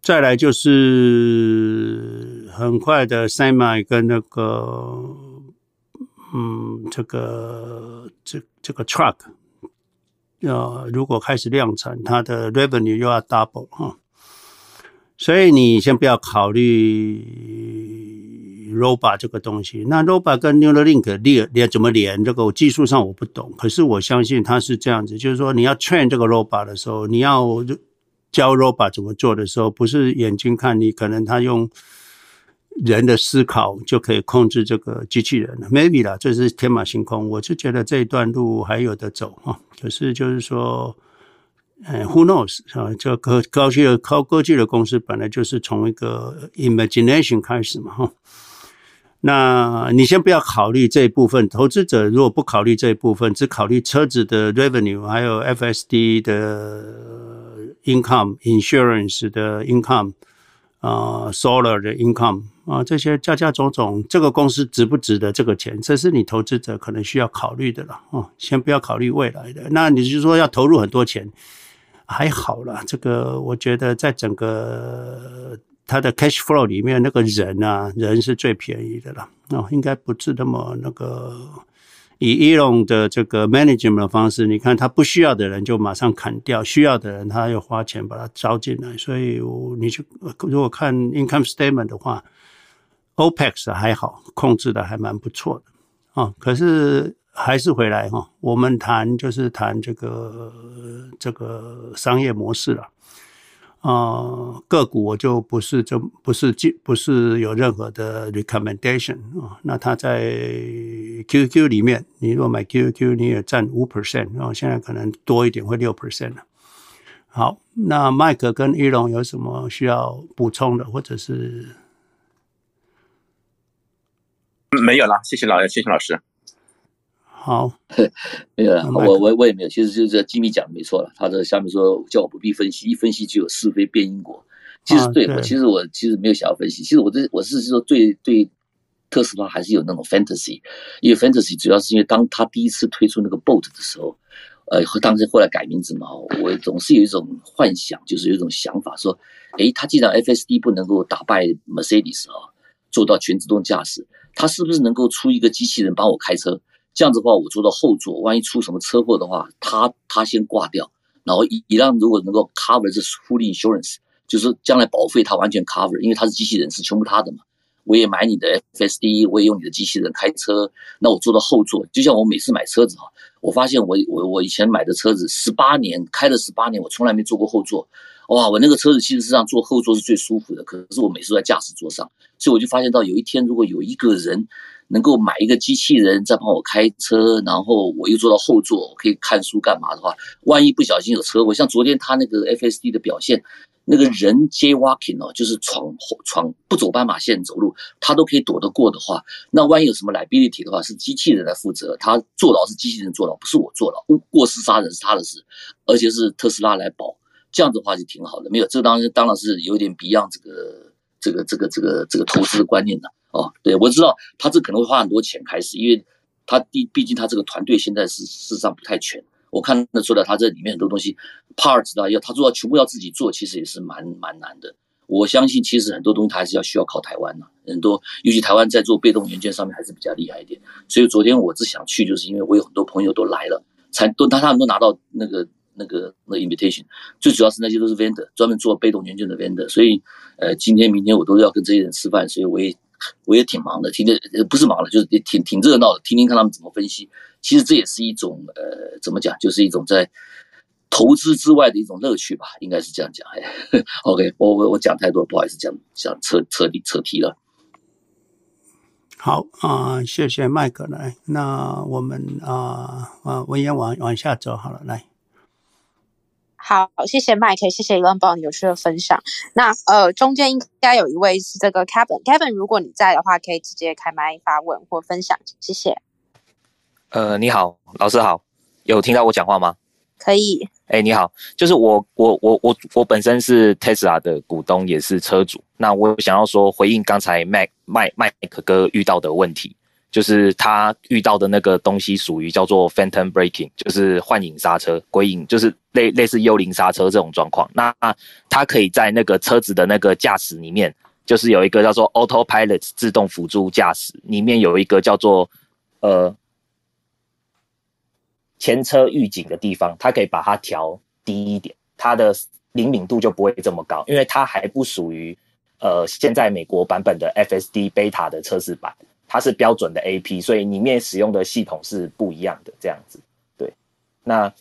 再来就是很快的 Semi 跟那个。嗯，这个这这个 truck 要如果开始量产，它的 revenue 又要 double 哈，所以你先不要考虑 robot 这个东西。那 robot 跟 Neuralink 连连怎么连？这个技术上我不懂，可是我相信它是这样子，就是说你要 train 这个 robot 的时候，你要教 robot 怎么做的时候，不是眼睛看你，可能他用。人的思考就可以控制这个机器人了，maybe 啦，这是天马行空。我是觉得这一段路还有得走啊。可是就是说，呃，who knows 啊？这高高级的高科技的公司本来就是从一个 imagination 开始嘛，哈。那你先不要考虑这一部分，投资者如果不考虑这一部分，只考虑车子的 revenue，还有 FSD 的 income、insurance 的 income 啊，solar 的 income。啊，这些加加种种，这个公司值不值得这个钱？这是你投资者可能需要考虑的了。哦，先不要考虑未来的，那你就说要投入很多钱，还好啦。这个我觉得在整个它的 cash flow 里面，那个人啊，人是最便宜的了。哦，应该不是那么那个。以 Elon 的这个 management 的方式，你看他不需要的人就马上砍掉，需要的人他要花钱把他招进来。所以你去如果看 income statement 的话。OPEX 还好，控制的还蛮不错的啊。可是还是回来哈，我们谈就是谈这个这个商业模式了啊。个股我就不是就不是进不是有任何的 recommendation 啊。那他在 QQ 里面，你如果买 QQ，你也占五 percent 然后。现在可能多一点，会六 percent 了。好，那麦克跟伊隆有什么需要补充的，或者是？没有了，谢谢老谢谢老师。好，没有了，我我我也没有。其实就是吉米讲的没错了，他这下面说叫我不必分析，一分析就有是非变因果。其实对我，其实我其实没有想要分析。其实我这我是说对对特斯拉还是有那种 fantasy，因为 fantasy 主要是因为当他第一次推出那个 Bolt 的时候，呃，当时后来改名字嘛，我总是有一种幻想，就是有一种想法说，诶，他既然 FSD 不能够打败 Mercedes 啊，做到全自动驾驶。他是不是能够出一个机器人帮我开车？这样子的话，我坐到后座，万一出什么车祸的话，他他先挂掉，然后一一让如果能够 cover 这 full insurance，就是将来保费他完全 cover，因为他是机器人，是全部他的嘛。我也买你的 FSD，我也用你的机器人开车，那我坐到后座，就像我每次买车子哈，我发现我我我以前买的车子十八年开了十八年，我从来没坐过后座。哇，我那个车子其实是让坐后座是最舒服的，可是我每次在驾驶座上，所以我就发现到有一天如果有一个人能够买一个机器人在帮我开车，然后我又坐到后座，我可以看书干嘛的话，万一不小心有车祸，像昨天他那个 FSD 的表现，那个人 jaywalking 哦，就是闯闯不走斑马线走路，他都可以躲得过的话，那万一有什么 liability 的话，是机器人来负责，他坐牢是机器人坐牢，不是我坐牢，过失杀人是他的事，而且是特斯拉来保。这样子的话就挺好的，没有，这当然当然是有点 beyond 这个这个这个这个这个投资的观念的哦。对，我知道他这可能会花很多钱开始，因为他毕毕竟他这个团队现在是事实上不太全。我看得出来，他这里面很多东西 parts 啊，要他做到全部要自己做，其实也是蛮蛮难的。我相信，其实很多东西他还是要需要靠台湾的、很多尤其台湾在做被动元件上面还是比较厉害一点。所以昨天我只想去，就是因为我有很多朋友都来了，才都他他们都拿到那个那个那 invitation。最主要是那些都是 vendor，专门做被动元件的 vendor。所以呃，今天明天我都要跟这些人吃饭，所以我也。我也挺忙的，听着不是忙的，就是挺挺热闹的，听听看他们怎么分析。其实这也是一种呃，怎么讲，就是一种在投资之外的一种乐趣吧，应该是这样讲。哎，OK，我我我讲太多，不好意思，讲讲扯扯底扯题了。好啊、谢谢麦克来，那我们啊啊文言往往下走好了，来。好，谢谢麦克，谢谢 Elon 帮你有趣的分享。那呃，中间应该有一位是这个 Kevin，Kevin，如果你在的话，可以直接开麦发问或分享，谢谢。呃，你好，老师好，有听到我讲话吗？可以。哎，你好，就是我我我我我本身是 Tesla 的股东，也是车主。那我想要说回应刚才麦麦麦克哥遇到的问题。就是他遇到的那个东西属于叫做 phantom braking，就是幻影刹车、鬼影，就是类类似幽灵刹车这种状况。那他可以在那个车子的那个驾驶里面，就是有一个叫做 autopilot 自动辅助驾驶，里面有一个叫做呃前车预警的地方，它可以把它调低一点，它的灵敏度就不会这么高，因为它还不属于呃现在美国版本的 FSD Beta 的测试版。它是标准的 AP，所以里面使用的系统是不一样的，这样子。对，那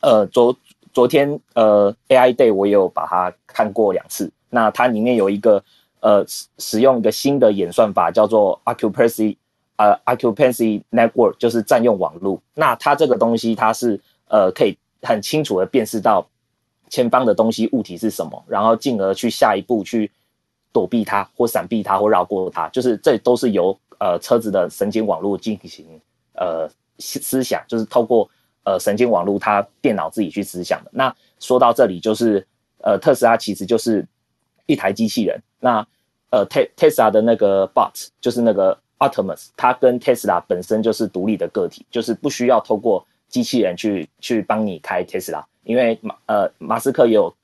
呃昨昨天呃 AI Day 我有把它看过两次。那它里面有一个呃使使用一个新的演算法，叫做 Occupancy 呃 Occupancy Network，就是占用网络。那它这个东西它是呃可以很清楚的辨识到前方的东西物体是什么，然后进而去下一步去躲避它或闪避它或绕过它，就是这都是由呃，车子的神经网络进行呃思想，就是透过呃神经网络，它电脑自己去思想的。那说到这里，就是呃特斯拉其实就是一台机器人。那呃特特斯拉的那个 bot 就是那个 Optimus，它跟特斯拉本身就是独立的个体，就是不需要透过机器人去去帮你开特斯拉。因为马呃马斯克也有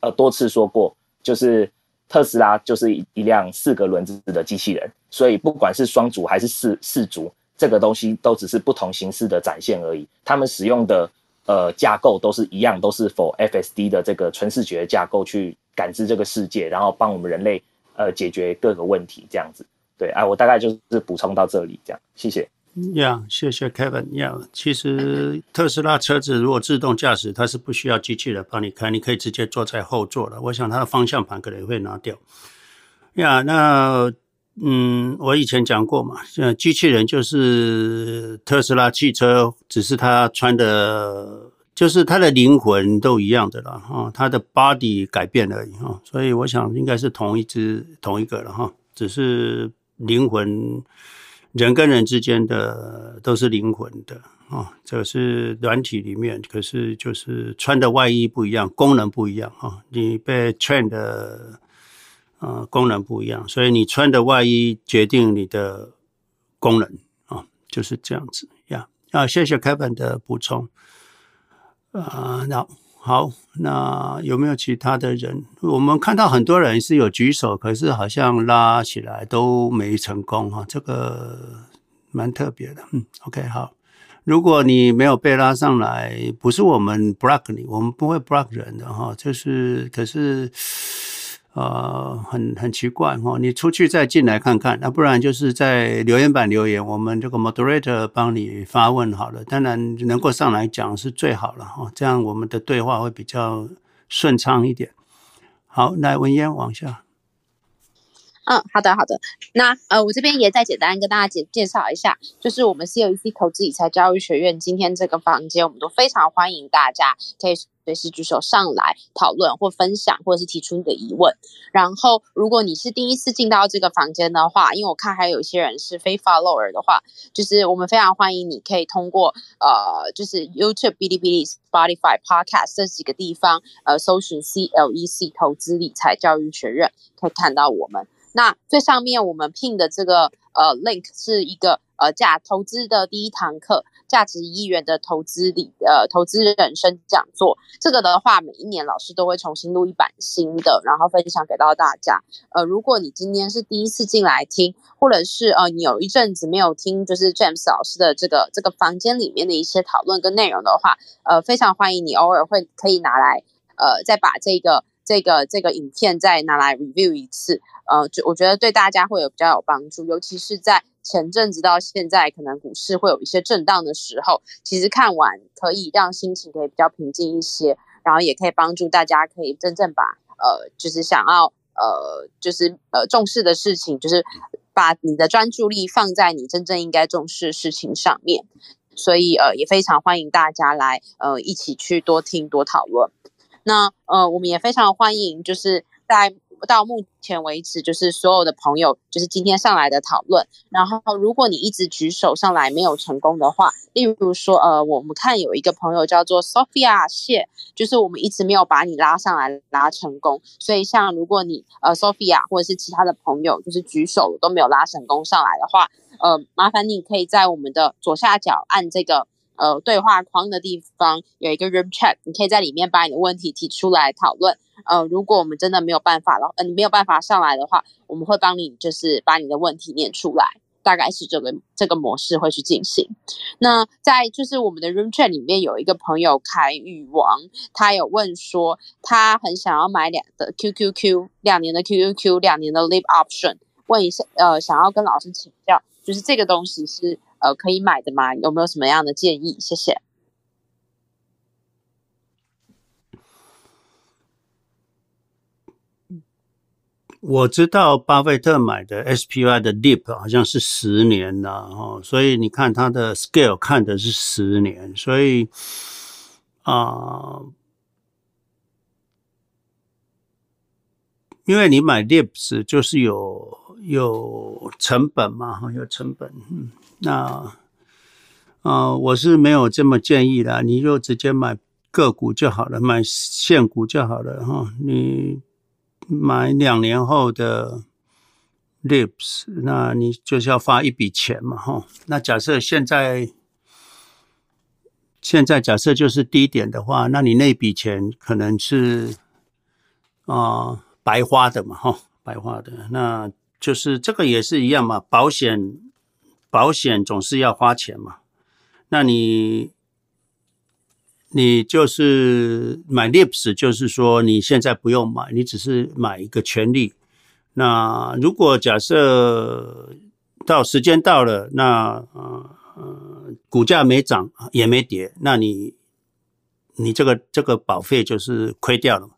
呃多次说过，就是。特斯拉就是一一辆四个轮子的机器人，所以不管是双足还是四四足，这个东西都只是不同形式的展现而已。他们使用的呃架构都是一样，都是 for FSD 的这个纯视觉架构去感知这个世界，然后帮我们人类呃解决各个问题这样子。对啊，我大概就是补充到这里，这样，谢谢。呀，yeah, 谢谢 Kevin。呀、其实特斯拉车子如果自动驾驶，它是不需要机器人帮你开，你可以直接坐在后座了。我想它的方向盘可能也会拿掉。呀、那嗯，我以前讲过嘛，呃，机器人就是特斯拉汽车，只是它穿的，就是它的灵魂都一样的了哈，它的 body 改变而已哈，所以我想应该是同一只同一个了哈，只是灵魂。人跟人之间的都是灵魂的啊、哦，这是软体里面，可是就是穿的外衣不一样，功能不一样啊、哦。你被 train 的呃功能不一样，所以你穿的外衣决定你的功能啊、就是这样子呀。啊，谢谢 Kevin 的补充啊，那。好，那有没有其他的人？我们看到很多人是有举手，可是好像拉起来都没成功哈，这个蛮特别的。嗯，OK，好，如果你没有被拉上来，不是我们 block 你，我们不会 block 人的哈，就是可是。呃，很很奇怪哦，你出去再进来看看，那不然就是在留言板留言，我们这个 moderator 帮你发问好了。当然能够上来讲是最好了哈，这样我们的对话会比较顺畅一点。好，来文嫣往下。嗯，好的好的，那呃，我这边也再简单跟大家介介绍一下，就是我们 COEC 投资理财教育学院今天这个房间，我们都非常欢迎大家可以随时举手上来讨论或分享，或者是提出你的疑问。然后，如果你是第一次进到这个房间的话，因为我看还有一些人是非 follower 的话，就是我们非常欢迎你可以通过呃，就是 YouTube、哔哩哔哩、Spotify、Podcast 这几个地方，呃，搜寻 CLEC 投资理财教育学院，可以看到我们。那最上面我们 pin 的这个呃 link 是一个呃价投资的第一堂课，价值一亿元的投资理呃投资人生讲座。这个的话，每一年老师都会重新录一版新的，然后分享给到大家。呃，如果你今天是第一次进来听，或者是呃你有一阵子没有听，就是 James 老师的这个这个房间里面的一些讨论跟内容的话，呃，非常欢迎你偶尔会可以拿来呃再把这个这个这个影片再拿来 review 一次。呃，就我觉得对大家会有比较有帮助，尤其是在前阵子到现在，可能股市会有一些震荡的时候，其实看完可以让心情可以比较平静一些，然后也可以帮助大家可以真正把呃，就是想要呃，就是呃重视的事情，就是把你的专注力放在你真正应该重视的事情上面。所以呃，也非常欢迎大家来呃一起去多听多讨论。那呃，我们也非常欢迎，就是在。到目前为止，就是所有的朋友，就是今天上来的讨论。然后，如果你一直举手上来没有成功的话，例如说，呃，我们看有一个朋友叫做 Sophia 谢，就是我们一直没有把你拉上来拉成功。所以，像如果你呃 Sophia 或者是其他的朋友，就是举手都没有拉成功上来的话，呃，麻烦你可以在我们的左下角按这个呃对话框的地方有一个 Room Chat，你可以在里面把你的问题提出来讨论。呃，如果我们真的没有办法了，呃，你没有办法上来的话，我们会帮你，就是把你的问题念出来，大概是这个这个模式会去进行。那在就是我们的 Room Chat 里面有一个朋友凯宇王，他有问说，他很想要买两的 QQQ 两年的 QQQ 两年的 live Option，问一下，呃，想要跟老师请教，就是这个东西是呃可以买的吗？有没有什么样的建议？谢谢。我知道巴菲特买的 SPY 的 LEAP 好像是十年了哦，所以你看它的 scale 看的是十年，所以啊、因为你买 LEAPS 就是有有成本嘛，哈，有成本，嗯，那啊、我是没有这么建议的，你就直接买个股就好了，买现股就好了，哈，你。买两年后的 LEAPS，那你就是要发一笔钱嘛，哈。那假设现在现在假设就是低点的话，那你那笔钱可能是啊、白花的嘛，哈，白花的。那就是这个也是一样嘛，保险保险总是要花钱嘛。那你。你就是买 lips，就是说你现在不用买，你只是买一个权利。那如果假设到时间到了，那呃股价没涨也没跌，那你你这个这个保费就是亏掉了。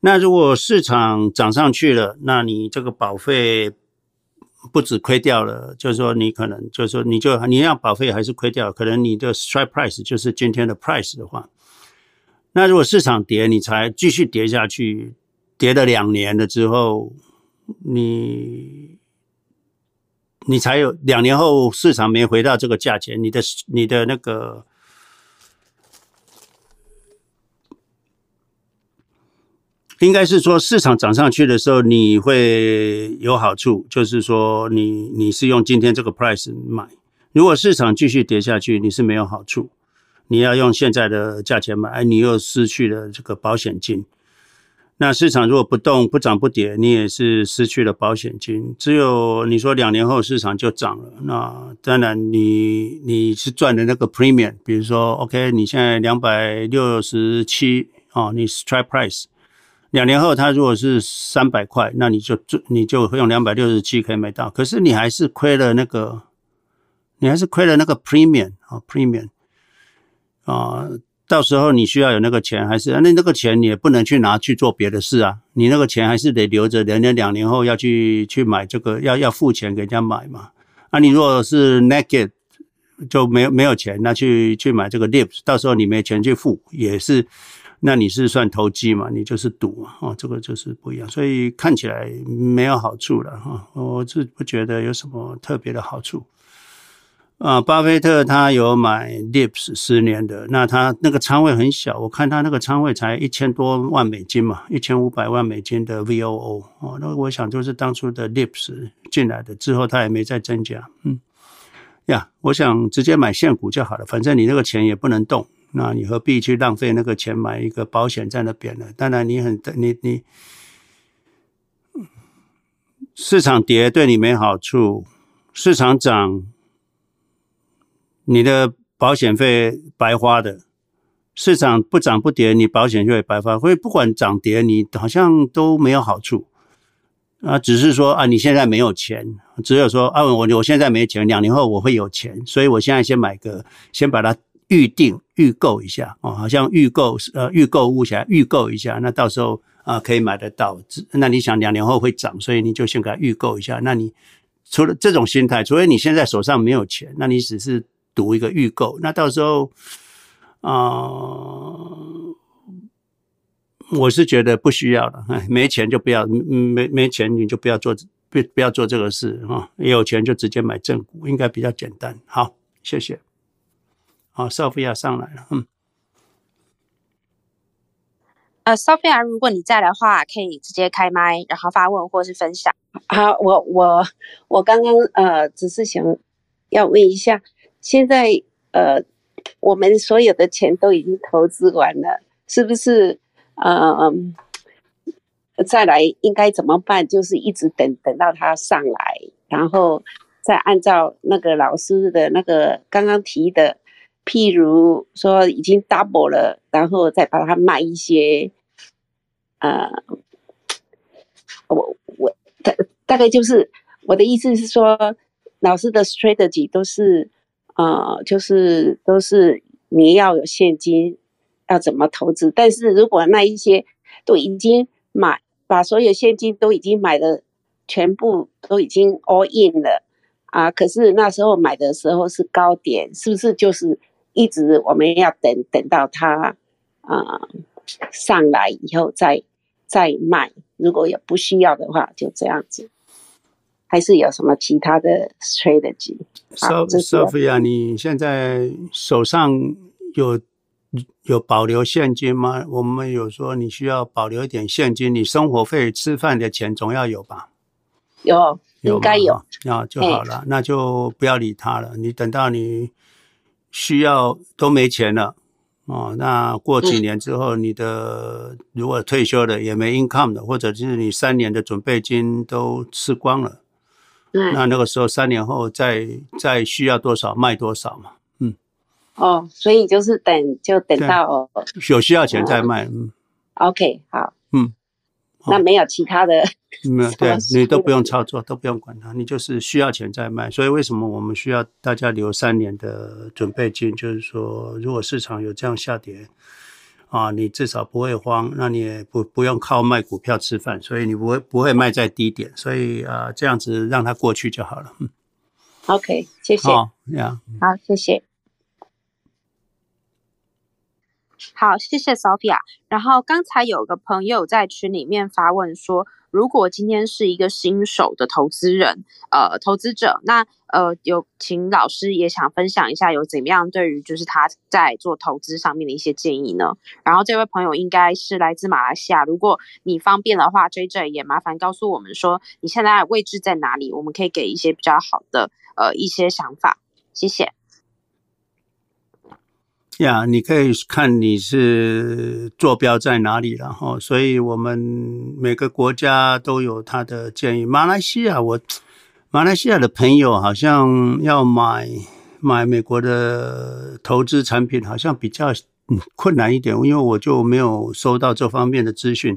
那如果市场涨上去了，那你这个保费。不止亏掉了，就是说你可能就是说你就你要保费还是亏掉，可能你的 strike price 就是今天的 price 的话，那如果市场跌，你才继续跌下去，跌了两年了之后，你你才有两年后市场没回到这个价钱，你的你的那个。应该是说，市场涨上去的时候，你会有好处，就是说你，你是用今天这个 price 买。如果市场继续跌下去，你是没有好处，你要用现在的价钱买，哎，你又失去了这个保险金。那市场如果不动、不涨、不跌，你也是失去了保险金。只有你说两年后市场就涨了，那当然你你是赚的那个 premium。比如说，OK，你现在两百六十七哦，你 strike price。两年后，它如果是三百块，那你就就你就用两百六十七可以买到。可是你还是亏了那个，你还是亏了那个 premium 啊，premium 啊。到时候你需要有那个钱，还是那那个钱你也不能去拿去做别的事啊。你那个钱还是得留着，人家两年后要去去买这个，要要付钱给人家买嘛。啊，你如果是 naked 就没有没有钱，那去去买这个 lips，到时候你没钱去付也是。那你是算投机嘛？你就是赌嘛！哦，这个就是不一样，所以看起来没有好处了哈。我是不觉得有什么特别的好处啊。巴菲特他有买 LEAPS 十年的，那他那个仓位很小，我看他那个仓位才一千多万美金嘛，一千五百万美金的 VOO 哦。那我想就是当初的 LEAPS 进来的之后，他也没再增加，嗯。呀，我想直接买现股就好了，反正你那个钱也不能动，那你何必去浪费那个钱买一个保险在那边呢？当然你很你你市场跌对你没好处，市场涨，你的保险费白花的。市场不涨不跌，你保险就会白发。所以不管涨跌，你好像都没有好处啊。只是说啊，你现在没有钱，只有说啊，我我现在没钱，两年后我会有钱，所以我现在先买个，先把它预定预购一下哦，好像预购呃预购物起来预购一下，那到时候啊可以买得到。那你想两年后会涨，所以你就先给它预购一下。那你除了这种心态，除非你现在手上没有钱，那你只是赌一个预购，那到时候。啊、我是觉得不需要了，哎，没钱就不要，没没钱你就不要做，不不要做这个事啊。有钱就直接买正股，应该比较简单。好，谢谢。好，Sophia 上来了，嗯。呃，Sophia，如果你在的话，可以直接开麦，然后发问或是分享。好，我我我刚刚呃，只是想要问一下，现在呃。我们所有的钱都已经投资完了，是不是？呃，再来应该怎么办？就是一直等等到他上来，然后再按照那个老师的那个刚刚提的，譬如说已经 double 了，然后再把它卖一些。呃，我我大大概就是我的意思是说，老师的 strategy 都是。呃，就是都是你要有现金，要怎么投资？但是如果那一些都已经买，把所有现金都已经买的全部都已经 all in 了啊，可是那时候买的时候是高点，是不是就是一直我们要等等到它啊上来以后再再卖？如果有不需要的话，就这样子。还是有什么其他的 strategy？Sophia，你现在手上有有保留现金吗？我们有说你需要保留一点现金，你生活费、吃饭的钱总要有吧？有，应该有，那就好了，那就不要理他了。你等到你需要都没钱了。哦，那过几年之后，你的如果退休了也没 income 的，或者是你三年的准备金都吃光了。那那个时候三年后再再需要多少卖多少嘛，嗯，哦，所以就是等就等到有需要钱再卖，嗯，OK，好，嗯，那没有其他的，没有，对你都不用操作，都不用管它，你就是需要钱再卖。所以为什么我们需要大家留三年的准备金？就是说，如果市场有这样下跌。啊，你至少不会慌，那你也不不用靠卖股票吃饭，所以你不会不会卖在低点，所以啊，这样子让它过去就好了。嗯，OK，谢谢。好呀，好，谢谢。好，谢谢 Sophia。然后刚才有个朋友在群里面发问说，如果今天是一个新手的投资人，呃，投资者，那呃，有请老师也想分享一下有怎么样对于就是他在做投资上面的一些建议呢？然后这位朋友应该是来自马来西亚，如果你方便的话，JJ 也麻烦告诉我们说你现在位置在哪里，我们可以给一些比较好的呃一些想法，谢谢。呀你可以看你是坐标在哪里然后，所以我们每个国家都有他的建议。马来西亚，我马来西亚的朋友好像要买买美国的投资产品，好像比较困难一点，因为我就没有收到这方面的资讯。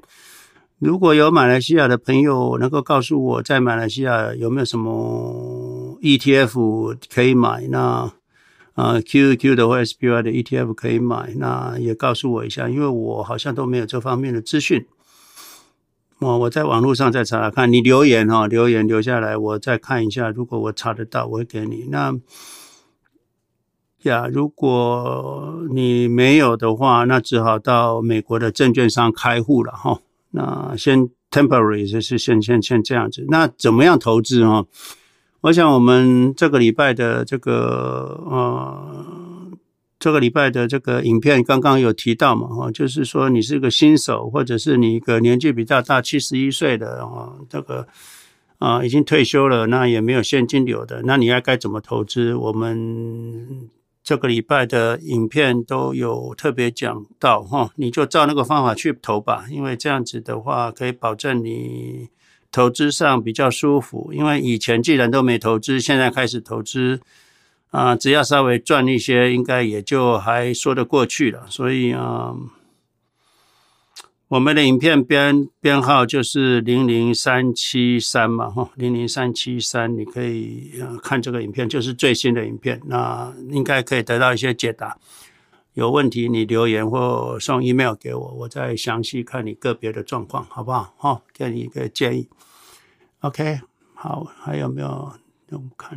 如果有马来西亚的朋友能够告诉我在马来西亚有没有什么 ETF 可以买，那。啊，QQ 的或 SPY 的 ETF 可以买，那也告诉我一下，因为我好像都没有这方面的资讯。我我在网络上再查查看，你留言哈，留言留下来，我再看一下。如果我查得到，我会给你。那呀，如果你没有的话，那只好到美国的证券商开户了哈。那先 temporary 就是先先先这样子。那怎么样投资哈？我想我们这个礼拜的这个呃，这个礼拜的这个影片刚刚有提到嘛，哈，就是说你是个新手，或者是你一个年纪比较大，七十一岁的啊，这个啊，已经退休了，那也没有现金流的，那你要该怎么投资？我们这个礼拜的影片都有特别讲到哈，你就照那个方法去投吧，因为这样子的话可以保证你投资上比较舒服。因为以前既然都没投资，现在开始投资啊，只要稍微赚一些，应该也就还说得过去了。所以啊。我们的影片编编号就是零零三七三嘛，哈，零零三七三，你可以看这个影片，就是最新的影片，那应该可以得到一些解答。有问题你留言或送 email 给我，我再详细看你个别的状况，好不好？哈，给你一个建议。OK，好，还有没有？让我们看。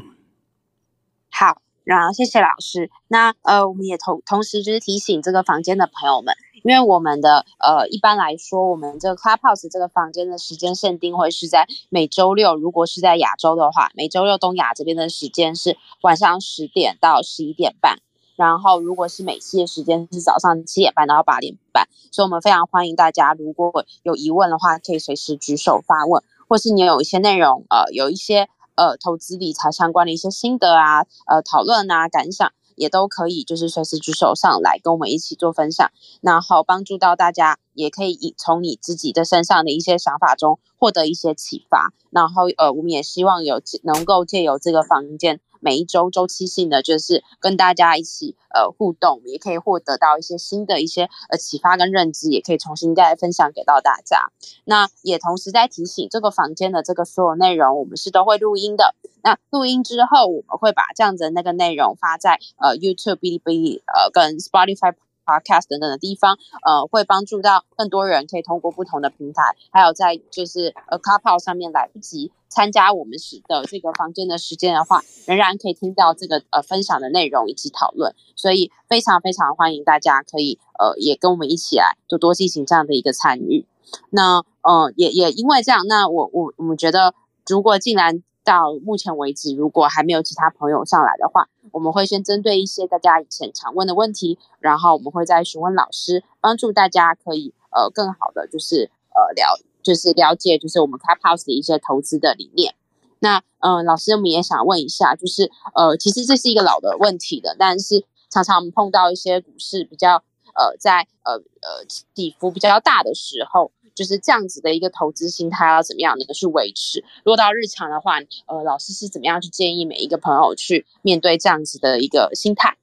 好，然后谢谢老师。那呃，我们也同同时就是提醒这个房间的朋友们。因为我们的呃，一般来说，我们这个 Clubhouse 这个房间的时间限定会是在每周六，如果是在亚洲的话，每周六东亚这边的时间是晚上十点到十一点半，然后如果是美西的时间是早上七点半到八点半，所以我们非常欢迎大家，如果有疑问的话，可以随时举手发问，或是你有一些内容，呃，有一些呃投资理财相关的一些心得啊，呃，讨论啊，感想。也都可以，就是随时举手上来跟我们一起做分享，然后帮助到大家，也可以以从你自己的身上的一些想法中获得一些启发。然后呃，我们也希望有能够借由这个房间。每一周周期性的，就是跟大家一起呃互动，也可以获得到一些新的一些呃启发跟认知，也可以重新再分享给到大家。那也同时在提醒，这个房间的这个所有内容，我们是都会录音的。那录音之后，我们会把这样子的那个内容发在呃 YouTube、哔哩哔哩呃跟 Spotify。Podcast 等等的地方，呃，会帮助到更多人，可以通过不同的平台，还有在就是呃 Clubhouse 上面来不及参加我们时的这个房间的时间的话，仍然可以听到这个呃分享的内容以及讨论，所以非常非常欢迎大家可以呃也跟我们一起来多多进行这样的一个参与。那呃也也因为这样，那我我我们觉得，如果竟然到目前为止，如果还没有其他朋友上来的话，我们会先针对一些大家以前常问的问题，然后我们会再询问老师，帮助大家可以呃更好的就是呃了就是了解就是我们 Clubhouse 的一些投资的理念。那嗯、呃，老师我们也想问一下，就是呃其实这是一个老的问题的，但是常常我们碰到一些股市比较呃在呃呃起伏比较大的时候。就是这样子的一个投资心态要怎么样的去维持？如果到日常的话，呃，老师是怎么样去建议每一个朋友去面对这样子的一个心态？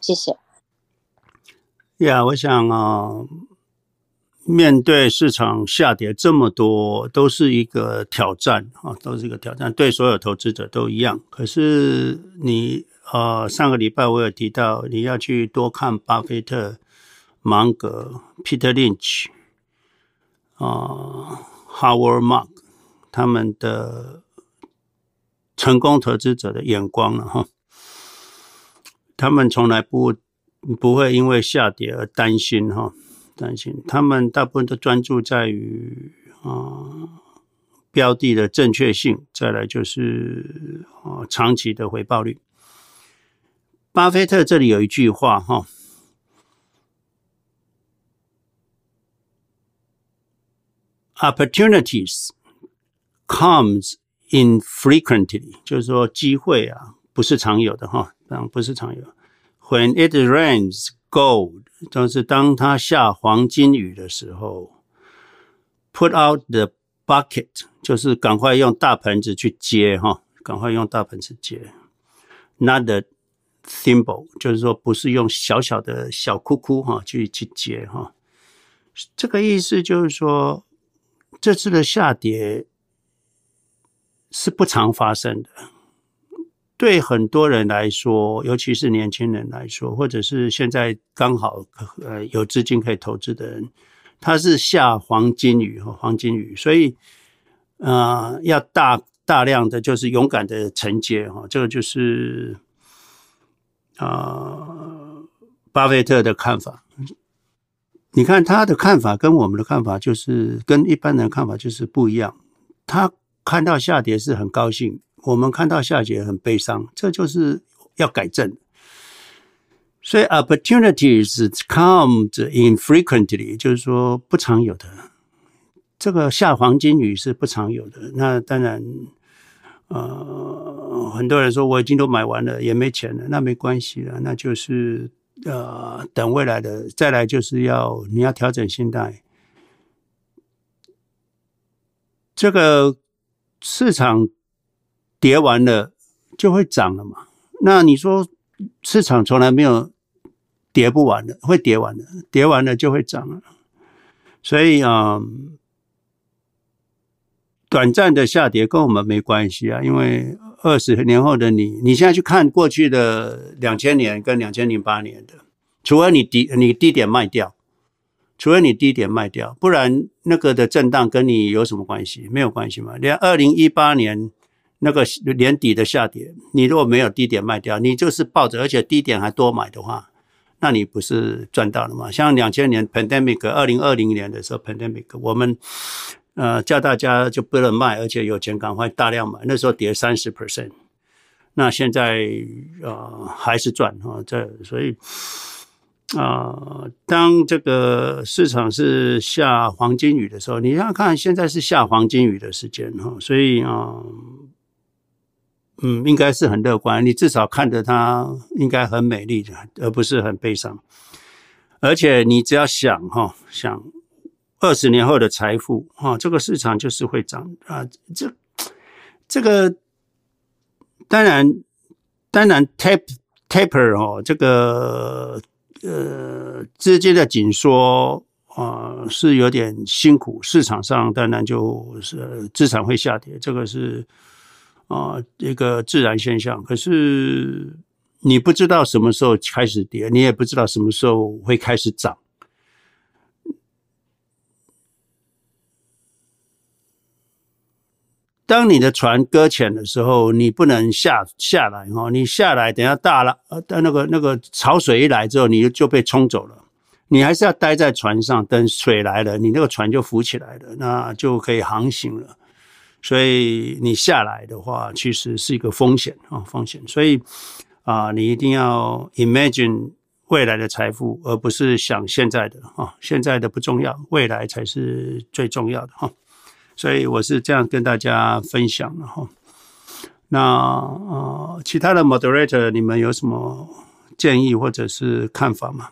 谢谢。呀，我想啊，面对市场下跌这么多，都是一个挑战啊，都是一个挑战，对所有投资者都一样。可是你呃，上个礼拜我有提到，你要去多看巴菲特、芒格、Peter Lynch。啊，Howard Mark 他们的成功投资者的眼光了哈，他们从来不不会因为下跌而担心哈，担心他们大部分都专注在于啊标的的正确性，再来就是啊长期的回报率。巴菲特这里有一句话哈。Opportunities comes infrequently，就是说机会啊不是常有的哈，当不是常有。When it rains gold，就是当它下黄金雨的时候，put out the bucket，就是赶快用大盆子去接哈，赶快用大盆子接。Not the thimble，就是说不是用小小的小窟窿哈去去接哈。这个意思就是说。这次的下跌是不常发生的，对很多人来说，尤其是年轻人来说，或者是现在刚好呃有资金可以投资的人，他是下黄金雨和黄金雨，所以呃要大大量的就是勇敢的承接哈，这个就是啊、巴菲特的看法。你看他的看法跟我们的看法就是跟一般人看法就是不一样。他看到下跌是很高兴，我们看到下跌很悲伤，这就是要改正。所以 opportunities come infrequently，就是说不常有的这个下黄金雨是不常有的。那当然，呃，很多人说我已经都买完了，也没钱了，那没关系了，那就是呃，等未来的。再来就是要你要调整心态，这个市场跌完了就会涨了嘛。那你说市场从来没有跌不完的，会跌完的，跌完了就会涨了。所以啊。短暂的下跌跟我们没关系啊，因为二十年后的你，你现在去看过去的两千年跟两千零八年的，除了你低你低点卖掉，除了你低点卖掉，不然那个的震荡跟你有什么关系？没有关系嘛。连二零一八年那个年底的下跌，你如果没有低点卖掉，你就是抱着，而且低点还多买的话，那你不是赚到了吗？像两千年 pandemic，二零二零年的时候 pandemic，我们。呃，叫大家就不能卖，而且有钱赶快大量买。那时候跌三十 percent，那现在呃还是赚啊。这所以啊、当这个市场是下黄金雨的时候，你要看现在是下黄金雨的时间哈。所以啊、嗯，应该是很乐观。你至少看着它应该很美丽的，而不是很悲伤。而且你只要想哈，想。二十年后的财富，哈，这个市场就是会涨啊！这这个当然当然 tap taper 哦，这个呃资金的紧缩啊是有点辛苦，市场上当然就是资产会下跌，这个是啊一个自然现象。可是你不知道什么时候开始跌，你也不知道什么时候会开始涨。当你的船搁浅的时候，你不能下下来哈，你下来等下大了，呃，那个那个潮水一来之后，你就被冲走了。你还是要待在船上，等水来了，你那个船就浮起来了，那就可以航行了。所以你下来的话，其实是一个风险啊，风险。所以啊，你一定要 imagine 未来的财富，而不是想现在的啊，现在的不重要，未来才是最重要的哈。所以我是这样跟大家分享的哈。那呃，其他的 moderator，你们有什么建议或者是看法吗？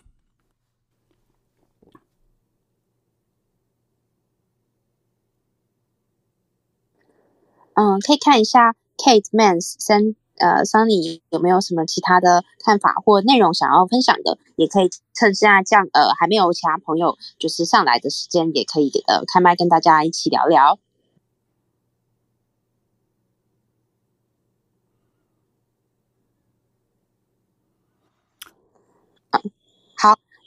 嗯，可以看一下 Kate Mans 三呃桑尼有没有什么其他的看法或内容想要分享的，也可以趁现在这样呃还没有其他朋友就是上来的时间，也可以呃开麦跟大家一起聊聊。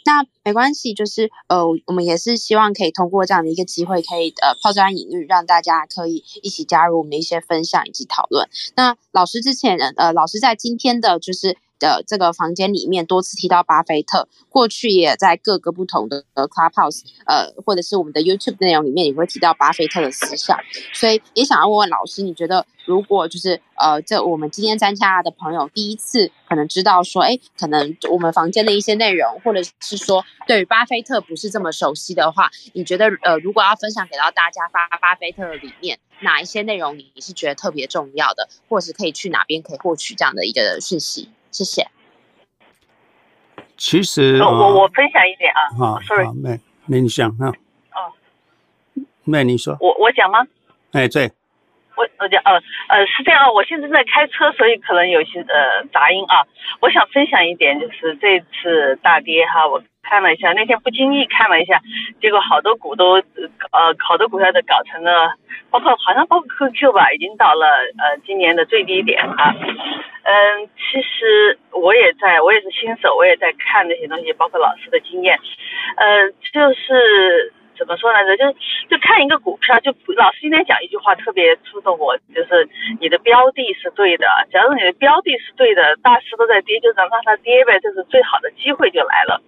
那没关系，就是呃，我们也是希望可以通过这样的一个机会，可以呃抛砖引玉，让大家可以一起加入我们的一些分享以及讨论。那老师之前呃，老师在今天的就是。的这个房间里面多次提到巴菲特，过去也在各个不同的 Clubhouse，呃，或者是我们的 YouTube 内容里面也会提到巴菲特的思想，所以也想要问问老师，你觉得如果就是呃，这我们今天参加的朋友第一次可能知道说，哎，可能我们房间的一些内容，或者是说对于巴菲特不是这么熟悉的话，你觉得呃，如果要分享给到大家巴巴菲特的理念，哪一些内容你是觉得特别重要的，或者是可以去哪边可以获取这样的一个讯息？谢谢。其实，我我分享一点啊。好，sorry，那，你讲哈。哦，那，你说。我我讲吗？哎，对。我我讲，呃呃，是这样啊，我现在在开车，所以可能有些呃杂音啊。我想分享一点，就是这次大跌哈，我看了一下，那天不经意看了一下，结果好多股都呃好多股票都搞成了，包括好像包括 QQ 吧，已经到了呃今年的最低点啊。嗯，其实我也在，我也是新手，我也在看那些东西，包括老师的经验，呃，就是。怎么说来着？就就看一个股票，就老师今天讲一句话特别触动我，就是你的标的是对的。假如你的标的是对的，大势都在跌，就让让它跌呗，这是最好的机会就来了。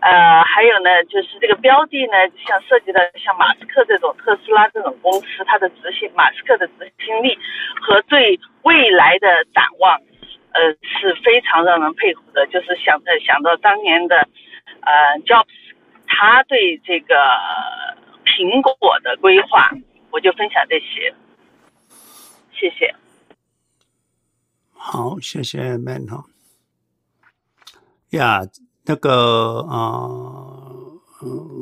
呃，还有呢，就是这个标的呢，像涉及到像马斯克这种特斯拉这种公司，它的执行马斯克的执行力和对未来的展望，呃，是非常让人佩服的。就是想着想到当年的呃乔。他对这个苹果的规划，我就分享这些，谢谢。好，谢谢 Man 哈。呀，那个啊，嗯。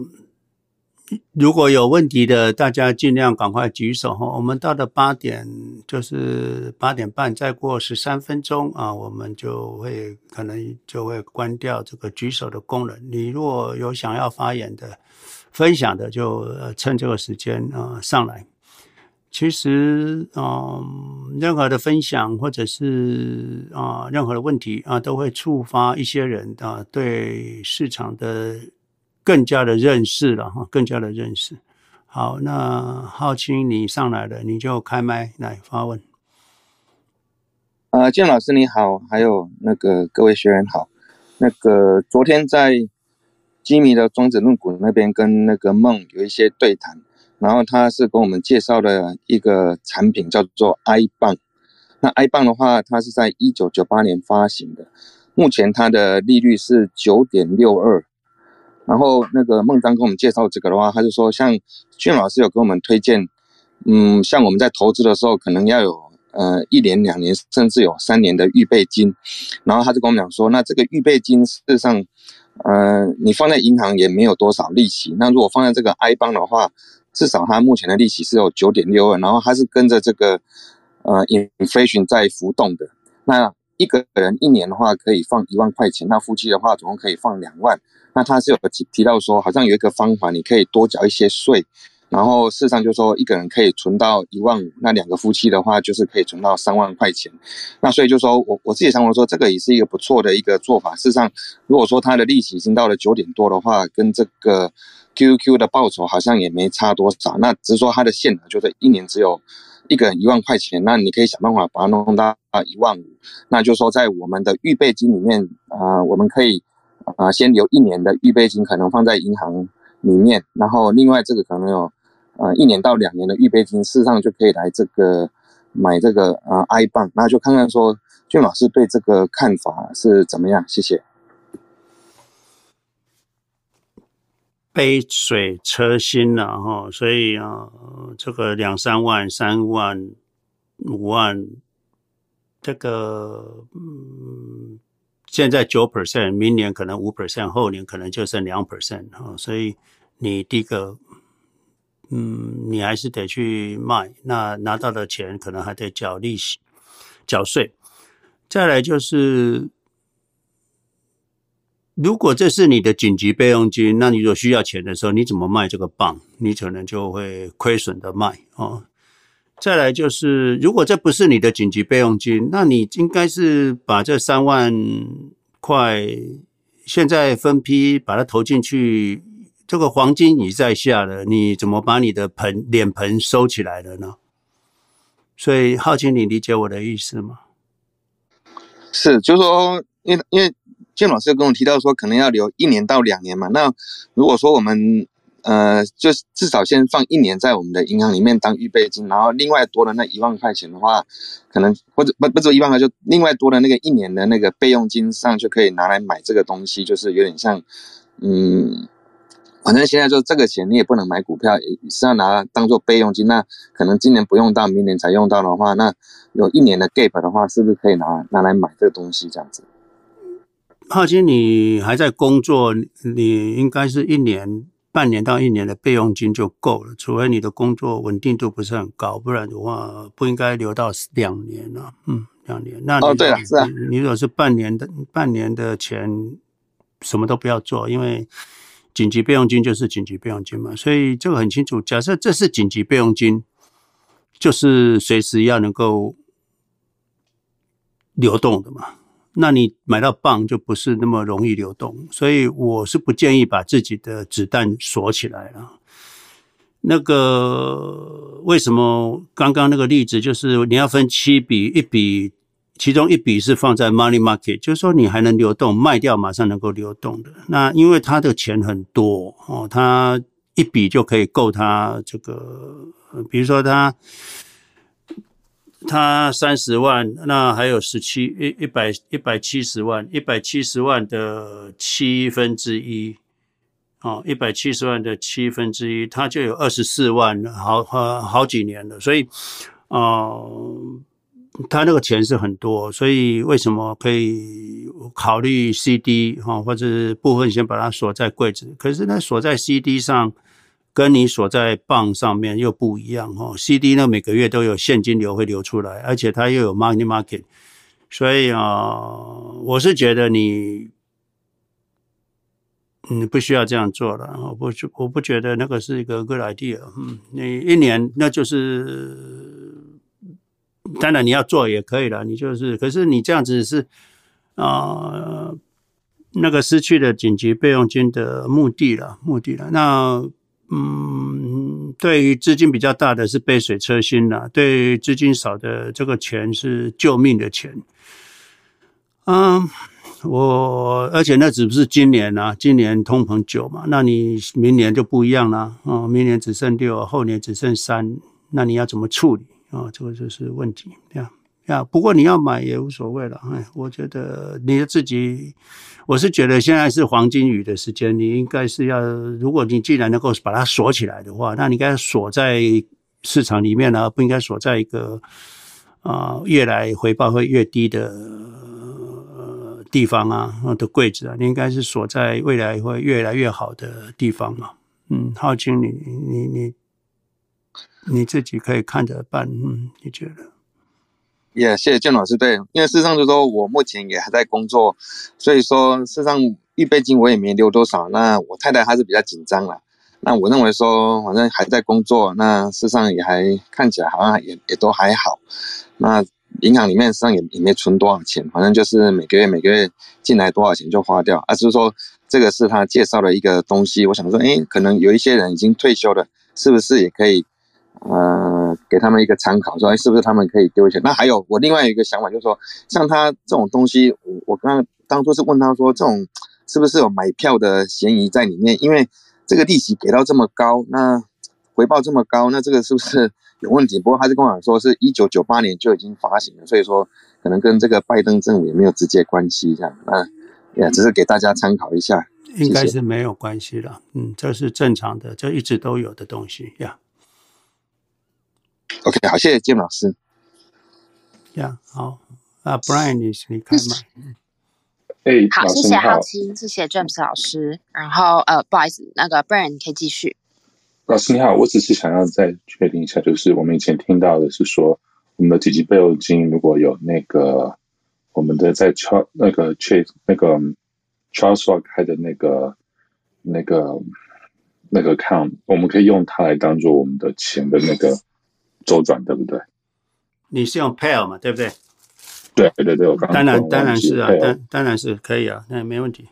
如果有问题的，大家尽量赶快举手哈。我们到了八点，就是八点半，再过十三分钟啊，我们就会可能就会关掉这个举手的功能。你如果有想要发言的、分享的，就趁这个时间啊上来。其实，嗯，任何的分享或者是啊任何的问题啊，都会触发一些人啊对市场的。更加的认识了哈，更加的认识。好，那浩清你上来了，你就开麦来发问。呃，建老师你好，还有那个各位学员好。那个昨天在基米的庄子论股那边跟那个梦有一些对谈，然后他是跟我们介绍了一个产品叫做 I 棒。那 I 棒的话，它是在一九九八年发行的，目前它的利率是九点六二。然后那个孟章跟我们介绍这个的话，他就说像俊老师有给我们推荐，嗯，像我们在投资的时候，可能要有呃一年、两年，甚至有三年的预备金。然后他就跟我们讲说，那这个预备金事实上，呃，你放在银行也没有多少利息。那如果放在这个 I 邦的话，至少它目前的利息是有九点六二，然后它是跟着这个呃 inflation 在浮动的。那一个人一年的话可以放一万块钱，那夫妻的话总共可以放两万。那他是有提提到说，好像有一个方法，你可以多缴一些税，然后事实上就是说一个人可以存到一万五，那两个夫妻的话就是可以存到三万块钱。那所以就说我我自己想过说，这个也是一个不错的一个做法。事实上，如果说他的利息已经到了九点多的话，跟这个 QQ 的报酬好像也没差多少。那只是说他的限额就是一年只有一个人一万块钱，那你可以想办法把它弄到啊一万五。那就说在我们的预备金里面啊、我们可以。啊，先留一年的预备金，可能放在银行里面，然后另外这个可能有，呃，一年到两年的预备金，事实上就可以来这个买这个呃 I 棒，那就看看说俊老师对这个看法是怎么样？谢谢。杯水车薪了哈，所以啊，这个两三万、三万、五万，这个嗯。现在九 percent，明年可能五 percent，后年可能就剩两 percent 啊，所以你第一个，嗯，你还是得去卖，那拿到的钱可能还得缴利息、缴税。再来就是，如果这是你的紧急备用金，那你如果需要钱的时候，你怎么卖这个棒？你可能就会亏损的卖哦。再来就是，如果这不是你的紧急备用金，那你应该是把这三万块现在分批把它投进去。这个黄金已在下了，你怎么把你的盆脸盆收起来了呢？所以，浩清，你理解我的意思吗？是，就是说，因因为建老师跟我提到说，可能要留一年到两年嘛。那如果说我们呃，就至少先放一年在我们的银行里面当预备金，然后另外多的那一万块钱的话，可能或者不不止一万块，就另外多的那个一年的那个备用金上就可以拿来买这个东西，就是有点像，嗯，反正现在就这个钱你也不能买股票，是要拿当做备用金。那可能今年不用到，明年才用到的话，那有一年的 gap 的话，是不是可以拿拿来买这个东西这样子？浩金，你还在工作，你应该是一年。半年到一年的备用金就够了，除非你的工作稳定度不是很高，不然的话不应该留到两年了。嗯，两年。那哦，对了，是啊，你如果是半年的半年的钱，什么都不要做，因为紧急备用金就是紧急备用金嘛。所以这个很清楚。假设这是紧急备用金，就是随时要能够流动的嘛。那你买到棒就不是那么容易流动，所以我是不建议把自己的子弹锁起来了。那个为什么刚刚那个例子就是你要分七笔，一笔其中一笔是放在 money market，就是说你还能流动，卖掉马上能够流动的。那因为他的钱很多哦，他一笔就可以够他这个，比如说他。他三十万，那还有十七一一百一百七十万，一百七十万的七分之一，哦，一百七十万的七分之一，他就有二十四万，好好好几年了，所以，哦、呃，他那个钱是很多，所以为什么可以考虑 CD 哈、或者是部分先把它锁在柜子？可是呢，锁在 CD 上，跟你锁在棒上面又不一样哦。CD 呢，每个月都有现金流会流出来，而且它又有 money market，所以啊、我是觉得你。你不需要这样做了，我不，我不觉得那个是一个 good idea。嗯，你一年那就是，当然你要做也可以了，你就是，可是你这样子是啊、那个失去了紧急备用金的目的了，目的了。那嗯，对于资金比较大的是杯水车薪了，对于资金少的这个钱是救命的钱。嗯。我而且那只不是今年啊，今年通膨九嘛，那你明年就不一样了啊，明年只剩六，后年只剩三，那你要怎么处理啊？这个就是问题呀呀。不过你要买也无所谓了，哎，我觉得你自己，我是觉得现在是黄金雨的时间，你应该是要，如果你既然能够把它锁起来的话，那你应该锁在市场里面而不应该锁在一个啊越来回报会越低的。地方啊，的柜子啊，你应该是锁在未来会越来越好的地方嘛。嗯，浩清，你你你你自己可以看着办。嗯，你觉得？也、谢谢建老师。对，因为事实上就是说我目前也还在工作，所以说事实上预备金我也没留多少。那我太太还是比较紧张了。那我认为说，反正还在工作，那事实上也还看起来好像也也都还好。那。银行里面实际上也也没存多少钱，反正就是每个月每个月进来多少钱就花掉。而、啊、是说这个是他介绍的一个东西，我想说，哎，可能有一些人已经退休了，是不是也可以，呃，给他们一个参考，说，哎，是不是他们可以丢一些？那还有我另外一个想法，就是说，像他这种东西，我我刚刚当初是问他说，这种是不是有买票的嫌疑在里面？因为这个利息给到这么高，那回报这么高，那这个是不是？有问题，不过他是跟我讲说是一九九八年就已经发行了，所以说可能跟这个拜登政府也没有直接关系，这样啊，也只是给大家参考一下。应该是没有关系了，嗯，这是正常的，这一直都有的东西呀。OK，好，谢谢金老师。呀，好啊，Brian，你你开麦。哎，好，谢谢浩清，谢谢 James 老师。然后呃，不好意思，那个 Brian 你可以继续。老师你好，我只是想要再确定一下，就是我们以前听到的是说，我们的紧急备用金如果有那个我们的在 Charles 那个 Chase 那个 Charles Schwab 开的那个那个那个 account，我们可以用它来当做我们的钱的那个周转，对不对？你是用 Pail 嘛，对不对？对对对，我刚刚当然当然是啊，当当然是可以啊，那没问题。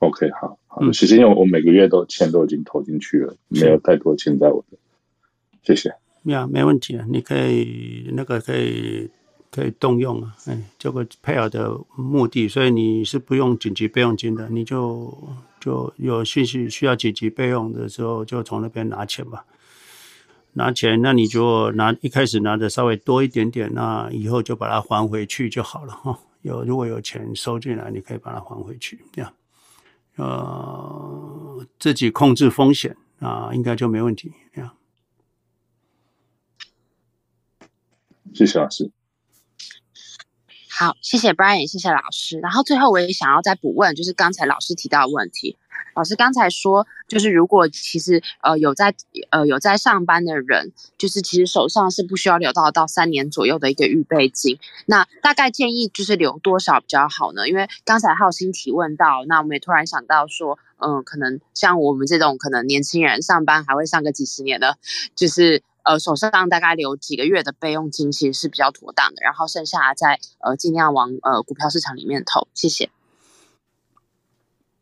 OK，好。好，其实因为我每个月都钱都已经投进去了，没有太多钱在我的。谢谢。没有，没问题啊，你可以那个可以可以动用啊，哎，这个配额的目的，所以你是不用紧急备用金的，你就就有信息需要紧急备用的时候，就从那边拿钱吧。拿钱，那你就拿一开始拿的稍微多一点点，那以后就把它还回去就好了哈。有如果有钱收进来，你可以把它还回去，这样。呃，自己控制风险啊，应该就没问题。这样，谢谢老师。好，谢谢 Brian，谢谢老师。然后最后我也想要再补问，就是刚才老师提到的问题。老师刚才说，就是如果其实呃有在呃有在上班的人，就是其实手上是不需要留到到三年左右的一个预备金。那大概建议就是留多少比较好呢？因为刚才浩鑫提问到，那我们也突然想到说，嗯、呃，可能像我们这种可能年轻人上班还会上个几十年的，就是呃手上大概留几个月的备用金，其实是比较妥当的。然后剩下再呃尽量往呃股票市场里面投。谢谢。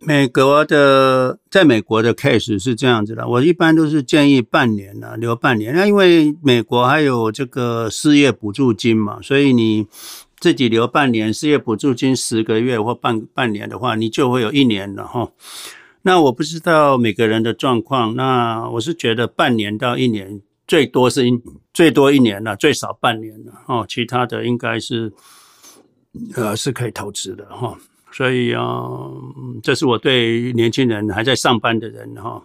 美国的，在美国的 case 是这样子的，我一般都是建议半年呢，留半年。那因为美国还有这个失业补助金嘛，所以你自己留半年，失业补助金十个月或半半年的话，你就会有一年了哈。那我不知道每个人的状况，那我是觉得半年到一年，最多是一最多一年了，最少半年了哦。其他的应该是呃是可以投资的哈。所以啊、呃，这是我对年轻人还在上班的人哈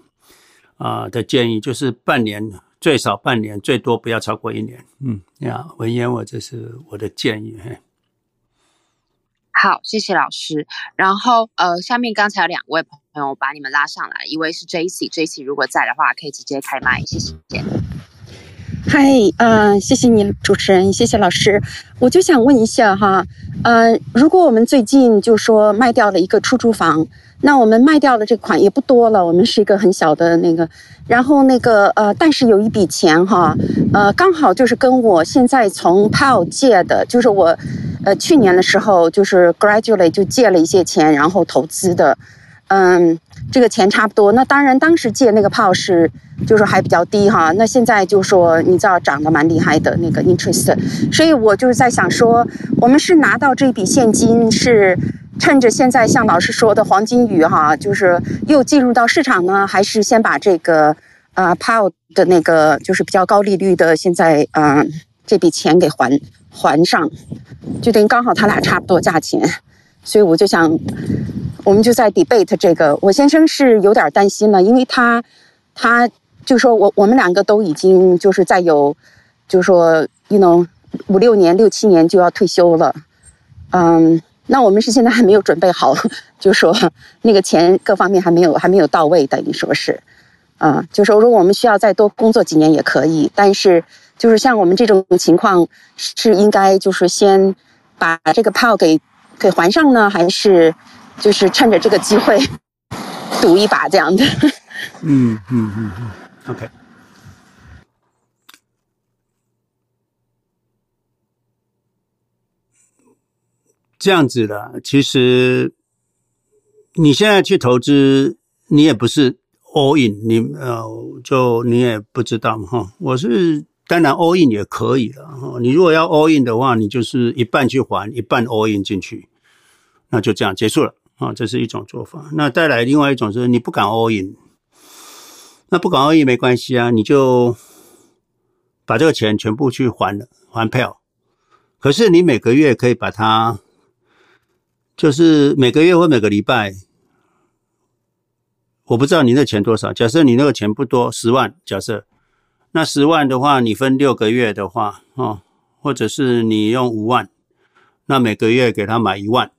啊、呃、的建议，就是半年最少半年，最多不要超过一年。嗯呀，文言我这是我的建议。嘿，好，谢谢老师。然后呃，下面刚才有两位朋友，把你们拉上来，一位是 JC，JC 如果在的话，可以直接开麦，谢谢。嗨，呃，谢谢你主持人，谢谢老师。我就想问一下哈，呃，如果我们最近就说卖掉了一个出租房，那我们卖掉的这款也不多了，我们是一个很小的那个，然后那个呃，但是有一笔钱哈，呃，刚好就是跟我现在从 PAL 借的，就是我呃去年的时候就是 gradually 就借了一些钱，然后投资的。嗯，这个钱差不多。那当然，当时借那个炮是，就是还比较低哈。那现在就说，你知道涨得蛮厉害的那个 interest，所以我就是在想说，我们是拿到这笔现金，是趁着现在像老师说的黄金雨哈，就是又进入到市场呢，还是先把这个呃炮的那个就是比较高利率的现在嗯、这笔钱给还还上，就等于刚好他俩差不多价钱，所以我就想。我们就在 debate 这个，我先生是有点担心了，因为他，他就说我我们两个都已经就是在有，就是说，you know，五六年、六七年就要退休了，嗯，那我们是现在还没有准备好，就说那个钱各方面还没有还没有到位，等于说是，啊，就说如果我们需要再多工作几年也可以，但是就是像我们这种情况，是应该就是先把这个炮给给还上呢，还是？就是趁着这个机会赌一把这样的。嗯嗯嗯嗯，OK。这样子的，其实你现在去投资，你也不是 all in，你呃，就你也不知道嘛哈。我是当然 all in 也可以了。你如果要 all in 的话，你就是一半去还，一半 all in 进去，那就这样结束了。啊，这是一种做法。那带来另外一种是，你不敢 all in，那不敢 all in 没关系啊，你就把这个钱全部去还了，还票。可是你每个月可以把它，就是每个月或每个礼拜，我不知道你那钱多少。假设你那个钱不多，十万，假设那十万的话，你分六个月的话，哦，或者是你用五万，那每个月给他买一万。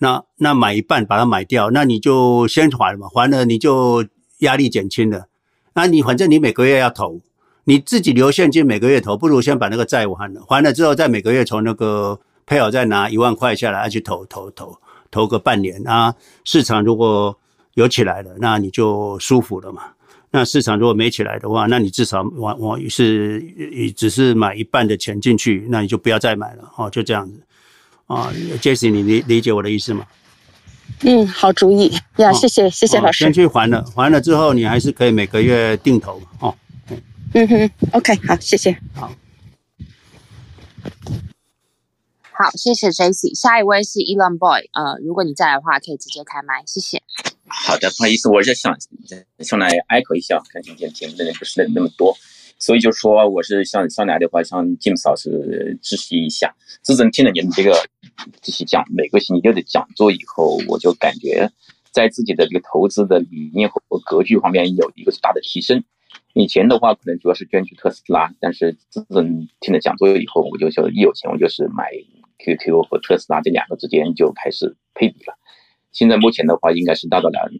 那那买一半把它买掉，那你就先还嘛，还了你就压力减轻了。那你反正你每个月要投，你自己留现金每个月投，不如先把那个债务还了，还了之后再每个月从那个配偶再拿一万块下来去投投投投个半年啊。市场如果有起来了，那你就舒服了嘛。那市场如果没起来的话，那你至少我我是只是买一半的钱进去，那你就不要再买了哦，就这样子。啊，Jesse，你理理解我的意思吗？嗯，好主意呀，谢谢谢谢老师。先去还了，还了之后你还是可以每个月定投哦。嗯哼，OK，好，谢谢。好，好，谢谢 Jesse。下一位是 Elon Boy，呃，如果你在的话，可以直接开麦，谢谢。好的，不好意思，我是想上来 echo 一下，看今天节目的人不是那么多。所以就说我是想上来的话，向 James 老师支持一下。自从听了你们这个这些讲每个星期六的讲座以后，我就感觉在自己的这个投资的理念和格局方面有一个大的提升。以前的话可能主要是捐去特斯拉，但是自从听了讲座以后，我就说一有钱我就是买 QQ 和特斯拉这两个之间就开始配比了。现在目前的话应该是达到了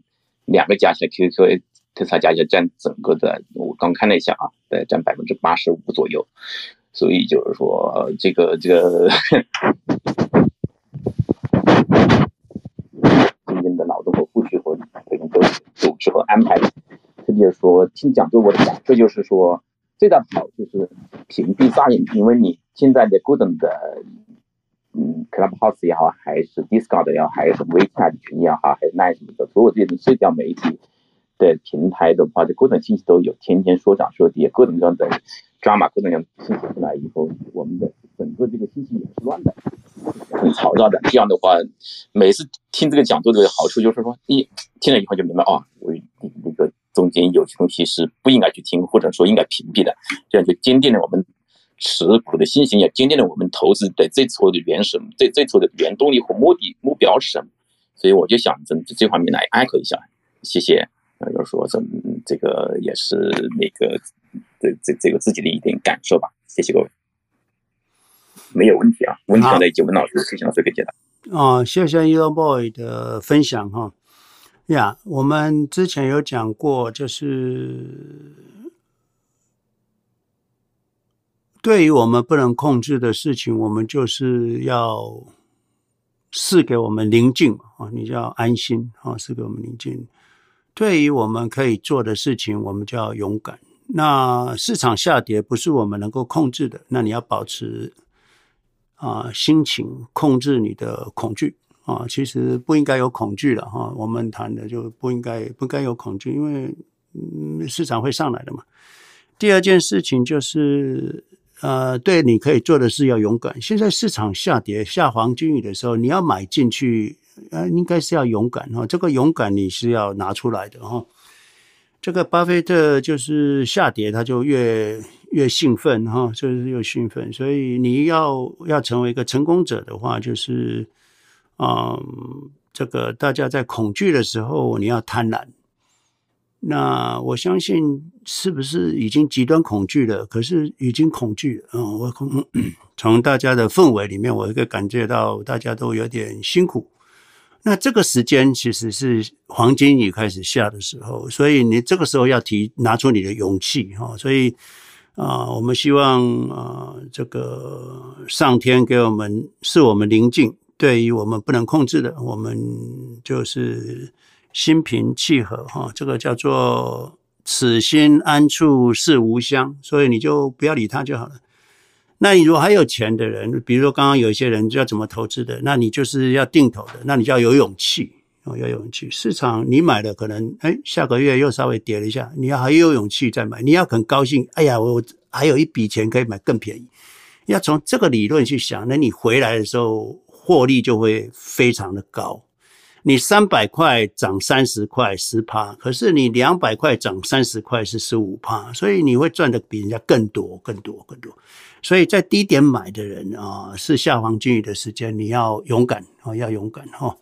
两个加起来 QQ。特斯拉加起来占整个的，我刚看了一下啊，对，占百分之八十五左右，所以就是说，这个这个，今天的劳动和付出和这种都组织和安排，特别是说听讲座，我的感受就是说，最大的好就是屏蔽噪音，因为你现在的各种的，嗯，Clubhouse 也好，还是 Discord 也好，还是 WeChat 群也好，还是 Line 什么的，所有这些社交媒体。的平台的话，这各种信息都有，天天说涨说跌，各种各样的 drama，各种各样的信息出来以后，我们的整个这个信息也是乱的，很嘈杂的。这样的话，每次听这个讲座的好处就是说，一听了以后就明白啊，我那个中间有些东西是不应该去听，或者说应该屏蔽的，这样就坚定了我们持股的信心，也坚定了我们投资的最初的原始、最最初的原动力和目的目标是什么。所以我就想从这方面来 echo 一下，谢谢。呃，就是说这这个也是那个这这这个自己的一点感受吧，谢谢各位。没有问题啊，问题在杰文老师，谢谢老师给解答。哦，谢谢 Elon Boy 的分享哈。呀，我们之前有讲过，就是对于我们不能控制的事情，我们就是要赐给我们宁静啊，你就要安心啊，赐给我们宁静。对于我们可以做的事情，我们就要勇敢。那市场下跌不是我们能够控制的，那你要保持。啊，心情控制你的恐惧啊，其实不应该有恐惧了哈。我们谈的就不应该不该有恐惧，因为嗯，市场会上来的嘛。第二件事情就是，呃，对，你可以做的是要勇敢。现在市场下跌下黄金雨的时候，你要买进去，呃，应该是要勇敢哈。这个勇敢你是要拿出来的哈。这个巴菲特就是下跌，他就越越兴奋哈，就是越兴奋。所以你要要成为一个成功者的话，就是、嗯，这个大家在恐惧的时候，你要贪婪。那我相信是不是已经极端恐惧了？可是已经恐惧了，嗯，我从从大家的氛围里面，我一个感觉到大家都有点辛苦。那这个时间其实是黄金雨开始下的时候，所以你这个时候要提拿出你的勇气哈。所以啊，我们希望啊，这个上天给我们是我们宁静，对于我们不能控制的，我们就是心平气和哈。这个叫做此心安处是吾乡，所以你就不要理他就好了。那你如果还有钱的人，比如说刚刚有一些人要怎么投资的，那你就是要定投的，那你就要有勇气哦，要有勇气。市场你买了可能哎，下个月又稍微跌了一下，你要还有勇气再买，你要很高兴，哎呀，我还有一笔钱可以买更便宜。要从这个理论去想，那你回来的时候获利就会非常的高。你三百块涨三十块十趴，可是你两百块涨三十块是十五趴，所以你会赚的比人家更多更多更多。所以在低点买的人啊，是下黄金鱼的时间，你要勇敢啊，要勇敢哈。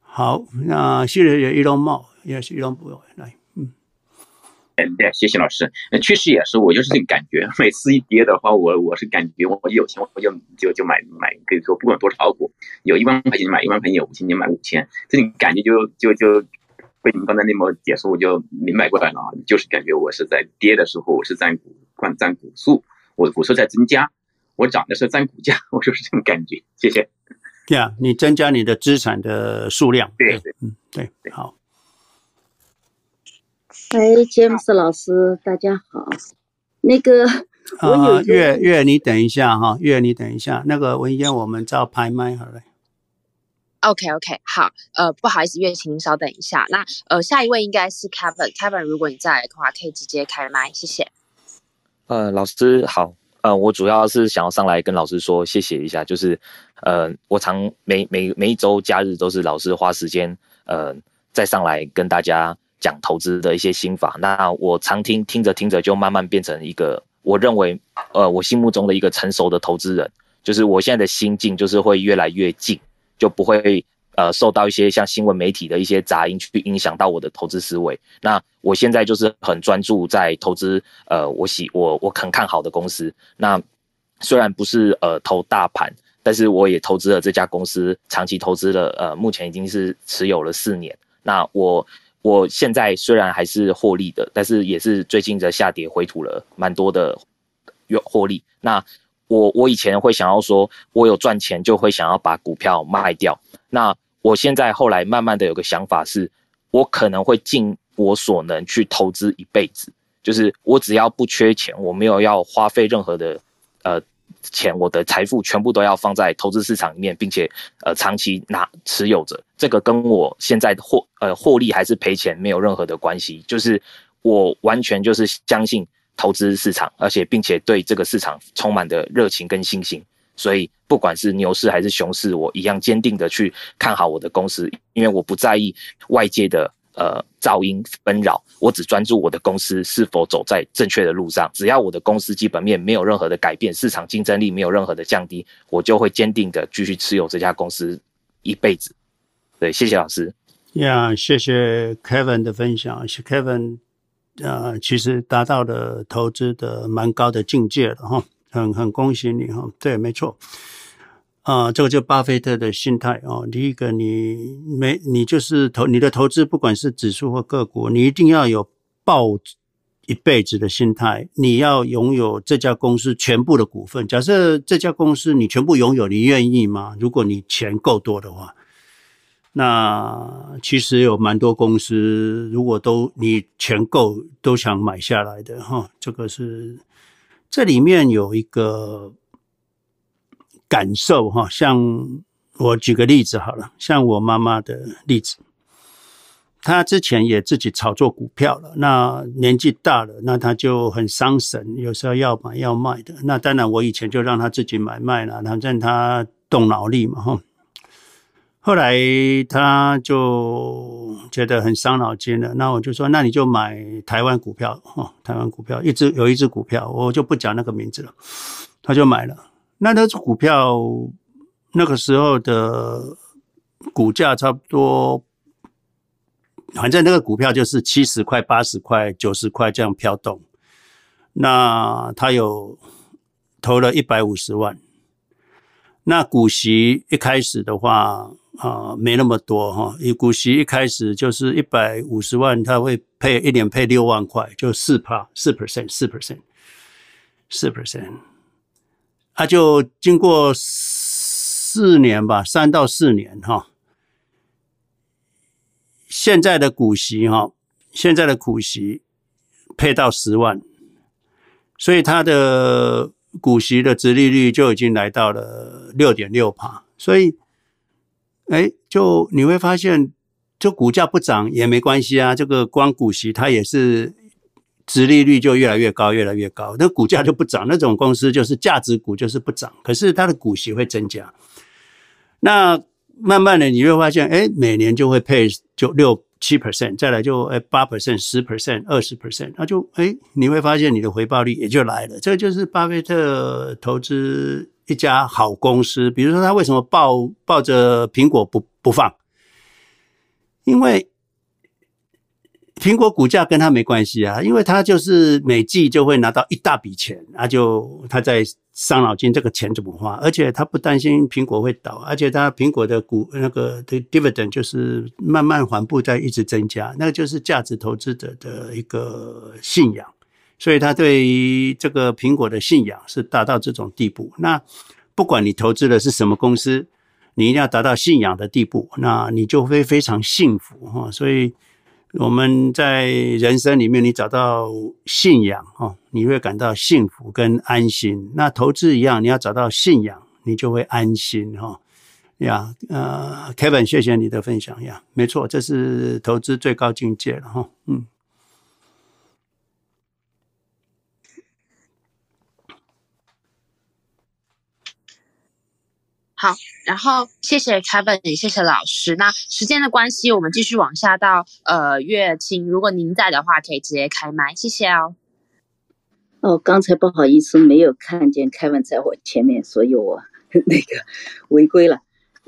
好，那谢谢一龙茂，也是一龙不来，对，谢谢老师。确实也是，我就是这个感觉，每次一跌的话，我我是感觉我有钱我就就就买买，可以说不管多少股，有一万块钱买一万块钱，有五千就买五千，这种感觉就就就被你们刚才那么解释，我就明白过来了啊，就是感觉我是在跌的时候，我是占股，换占股数。我的股数在增加，我涨的时候占股价，我就是这种感觉。谢谢。对啊，你增加你的资产的数量。对对，嗯，对，好。哎，詹姆斯老师，大家好。那个，啊，月月，你等一下哈，月你等一下，那个文嫣，我们照拍卖好了。OK OK，好，呃，不好意思，月，请您稍等一下。那呃，下一位应该是 Kevin，Kevin，如果你在的话，可以直接开麦，谢谢。呃，老师好，呃，我主要是想要上来跟老师说谢谢一下，就是，呃，我常每每每一周假日都是老师花时间，呃，再上来跟大家讲投资的一些心法。那我常听听着听着就慢慢变成一个我认为，呃，我心目中的一个成熟的投资人，就是我现在的心境就是会越来越静，就不会。呃，受到一些像新闻媒体的一些杂音去影响到我的投资思维。那我现在就是很专注在投资，呃，我喜我我很看好的公司。那虽然不是呃投大盘，但是我也投资了这家公司，长期投资了，呃，目前已经是持有了四年。那我我现在虽然还是获利的，但是也是最近的下跌回吐了蛮多的有获利。那我我以前会想要说，我有赚钱就会想要把股票卖掉。那我现在后来慢慢的有个想法是，我可能会尽我所能去投资一辈子，就是我只要不缺钱，我没有要花费任何的呃钱，我的财富全部都要放在投资市场里面，并且呃长期拿持有着，这个跟我现在获呃获利还是赔钱没有任何的关系，就是我完全就是相信投资市场，而且并且对这个市场充满的热情跟信心。所以，不管是牛市还是熊市，我一样坚定的去看好我的公司，因为我不在意外界的呃噪音纷扰，我只专注我的公司是否走在正确的路上。只要我的公司基本面没有任何的改变，市场竞争力没有任何的降低，我就会坚定的继续持有这家公司一辈子。对，谢谢老师。呀，谢谢 Kevin 的分享。Kevin，呃，其实达到了投资的蛮高的境界了哈，很很恭喜你哈。对，没错。啊、这个就巴菲特的心态哦。第一个你，你没你就是投你的投资，不管是指数或个股，你一定要有抱一辈子的心态。你要拥有这家公司全部的股份。假设这家公司你全部拥有，你愿意吗？如果你钱够多的话，那其实有蛮多公司，如果都你钱够，都想买下来的哈。这个是这里面有一个。感受哈，像我举个例子好了，像我妈妈的例子，她之前也自己炒作股票了，那年纪大了，那她就很伤神，有时候要买要卖的。那当然，我以前就让她自己买卖了，反正她动脑力嘛哈。后来她就觉得很伤脑筋了，那我就说，那你就买台湾股票哈，台湾股票一只有一只股票，我就不讲那个名字了，她就买了。那那只股票那个时候的股价差不多，反正那个股票就是七十块、八十块、九十块这样飘动。那他有投了一百五十万，那股息一开始的话啊没那么多哈，以股息一开始就是一百五十万，他会配一年配六万块，就四趴四 percent 四 percent 四 percent。他就经过四年吧，三到四年哈。现在的股息哈，现在的股息配到十万，所以他的股息的殖利率就已经来到了六点六趴。所以，哎，就你会发现，就股价不涨也没关系啊。这个光股息它也是。殖利率就越来越高，越来越高，那股价就不涨。那种公司就是价值股，就是不涨，可是它的股息会增加。那慢慢的你会发现，哎，每年就会配就六七 percent，再来就哎八 percent、十 percent、二十 percent，那就哎你会发现你的回报率也就来了。这就是巴菲特投资一家好公司。比如说他为什么抱抱着苹果不不放？因为。苹果股价跟他没关系啊，因为他就是每季就会拿到一大笔钱，他就他在伤脑筋这个钱怎么花，而且他不担心苹果会倒，而且他苹果的股那个的 dividend 就是慢慢缓步在一直增加，那个就是价值投资者的一个信仰，所以他对于这个苹果的信仰是达到这种地步。那不管你投资的是什么公司，你一定要达到信仰的地步，那你就会非常幸福哈，所以。我们在人生里面，你找到信仰哦，你会感到幸福跟安心。那投资一样，你要找到信仰，你就会安心哈。呀，呃，Kevin，谢谢你的分享呀，没错，这是投资最高境界了哈。嗯。好，然后谢谢 Kevin，谢谢老师。那时间的关系，我们继续往下到呃月清，如果您在的话，可以直接开麦，谢谢哦。哦，刚才不好意思，没有看见 Kevin 在我前面，所以我 那个违规了。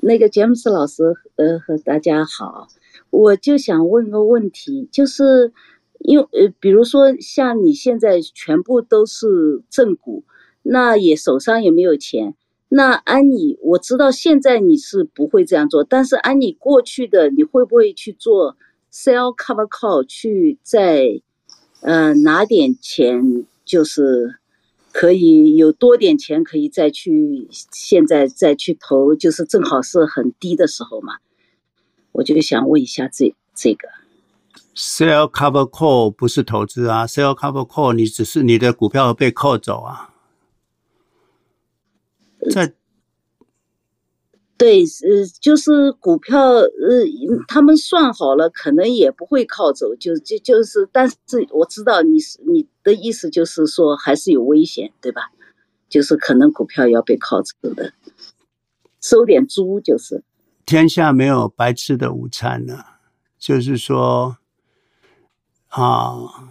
那个詹姆斯老师，呃，和大家好，我就想问个问题，就是因为呃，比如说像你现在全部都是正股，那也手上也没有钱。那按你，我知道现在你是不会这样做，但是按你过去的，你会不会去做 sell cover call 去再，呃，拿点钱，就是可以有多点钱可以再去现在再去投，就是正好是很低的时候嘛，我就想问一下这这个 sell cover call 不是投资啊，sell cover call 你只是你的股票被扣走啊。在，对，呃，就是股票，呃，他们算好了，可能也不会靠走，就就就是，但是我知道你是你的意思，就是说还是有危险，对吧？就是可能股票要被靠走的，收点租就是。天下没有白吃的午餐呢，就是说，啊，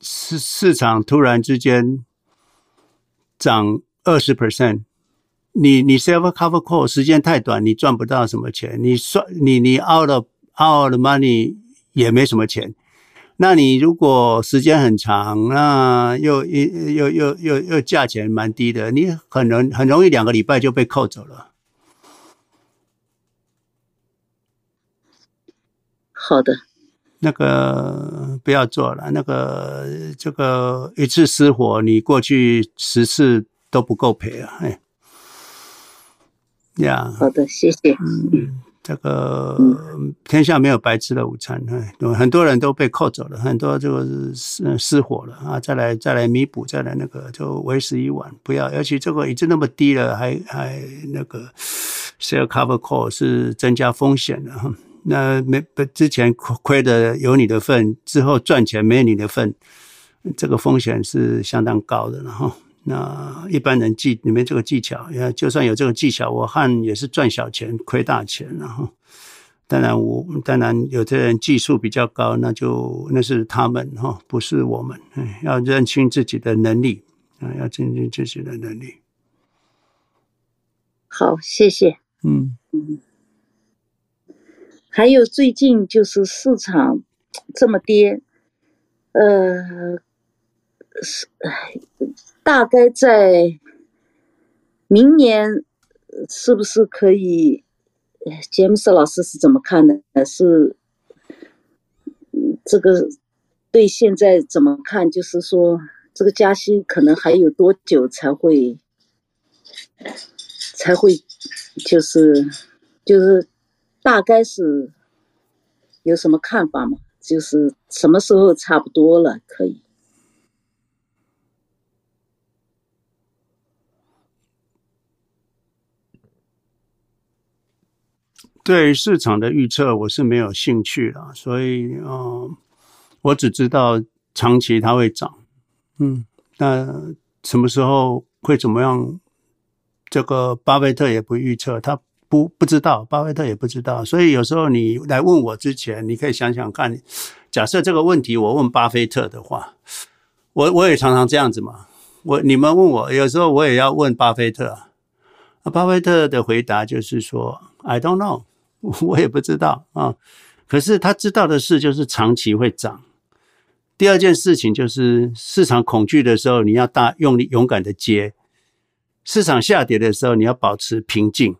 市市场突然之间。涨二十 percent，你你 self cover call 时间太短，你赚不到什么钱。你算你你 out of out of money 也没什么钱。那你如果时间很长，那又又又又又又价钱蛮低的，你很容很容易两个礼拜就被扣走了。好的，那个不要做了。那个这个一次失火，你过去十次都不够赔啊！哎，呀，好的，谢谢。嗯，这个天下没有白吃的午餐，哎，很多人都被扣走了，很多就是失失火了啊！再来再来弥补，再来那个就为时已晚，不要。尤其这个已经那么低了，还还那个，sale cover call 是增加风险的哈。那没不之前亏亏的有你的份，之后赚钱没你的份，这个风险是相当高的。然后，那一般人技里面这个技巧，就算有这个技巧，我看也是赚小钱亏大钱。然后，当然我当然有的人技术比较高，那就那是他们哈，不是我们。要认清自己的能力啊，要认清自己的能力。好，谢谢。嗯嗯。还有最近就是市场这么跌，呃，是哎大概在明年是不是可以？詹姆斯老师是怎么看的？是这个对现在怎么看？就是说这个加息可能还有多久才会才会就是就是。大概是有什么看法吗？就是什么时候差不多了可以？对市场的预测我是没有兴趣了，所以嗯、呃，我只知道长期它会涨，嗯，那什么时候会怎么样？这个巴菲特也不预测他。不不知道，巴菲特也不知道，所以有时候你来问我之前，你可以想想看，假设这个问题我问巴菲特的话，我我也常常这样子嘛。我你们问我，有时候我也要问巴菲特。巴菲特的回答就是说，I don't know，我也不知道啊。可是他知道的事就是长期会涨。第二件事情就是市场恐惧的时候，你要大用力勇敢的接；市场下跌的时候，你要保持平静。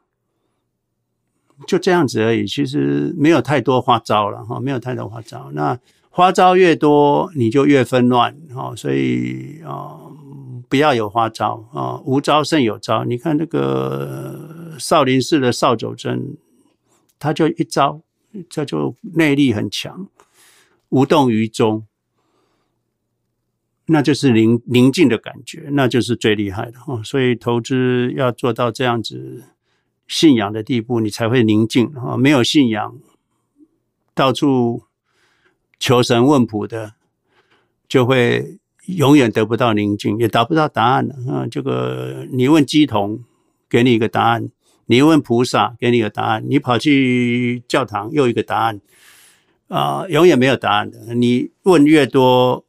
就这样子而已，其实没有太多花招了哈，没有太多花招。那花招越多，你就越纷乱哈，所以啊，不要有花招啊，无招胜有招。你看那个少林寺的扫帚阵，他就一招，这就内力很强，无动于衷，那就是宁宁静的感觉，那就是最厉害的哈。所以投资要做到这样子。信仰的地步，你才会宁静啊！没有信仰，到处求神问卜的，就会永远得不到宁静，也达不到答案了啊！这个你问乩童，给你一个答案；你问菩萨，给你一个答案；你跑去教堂，又一个答案啊！永远没有答案的。你问越多，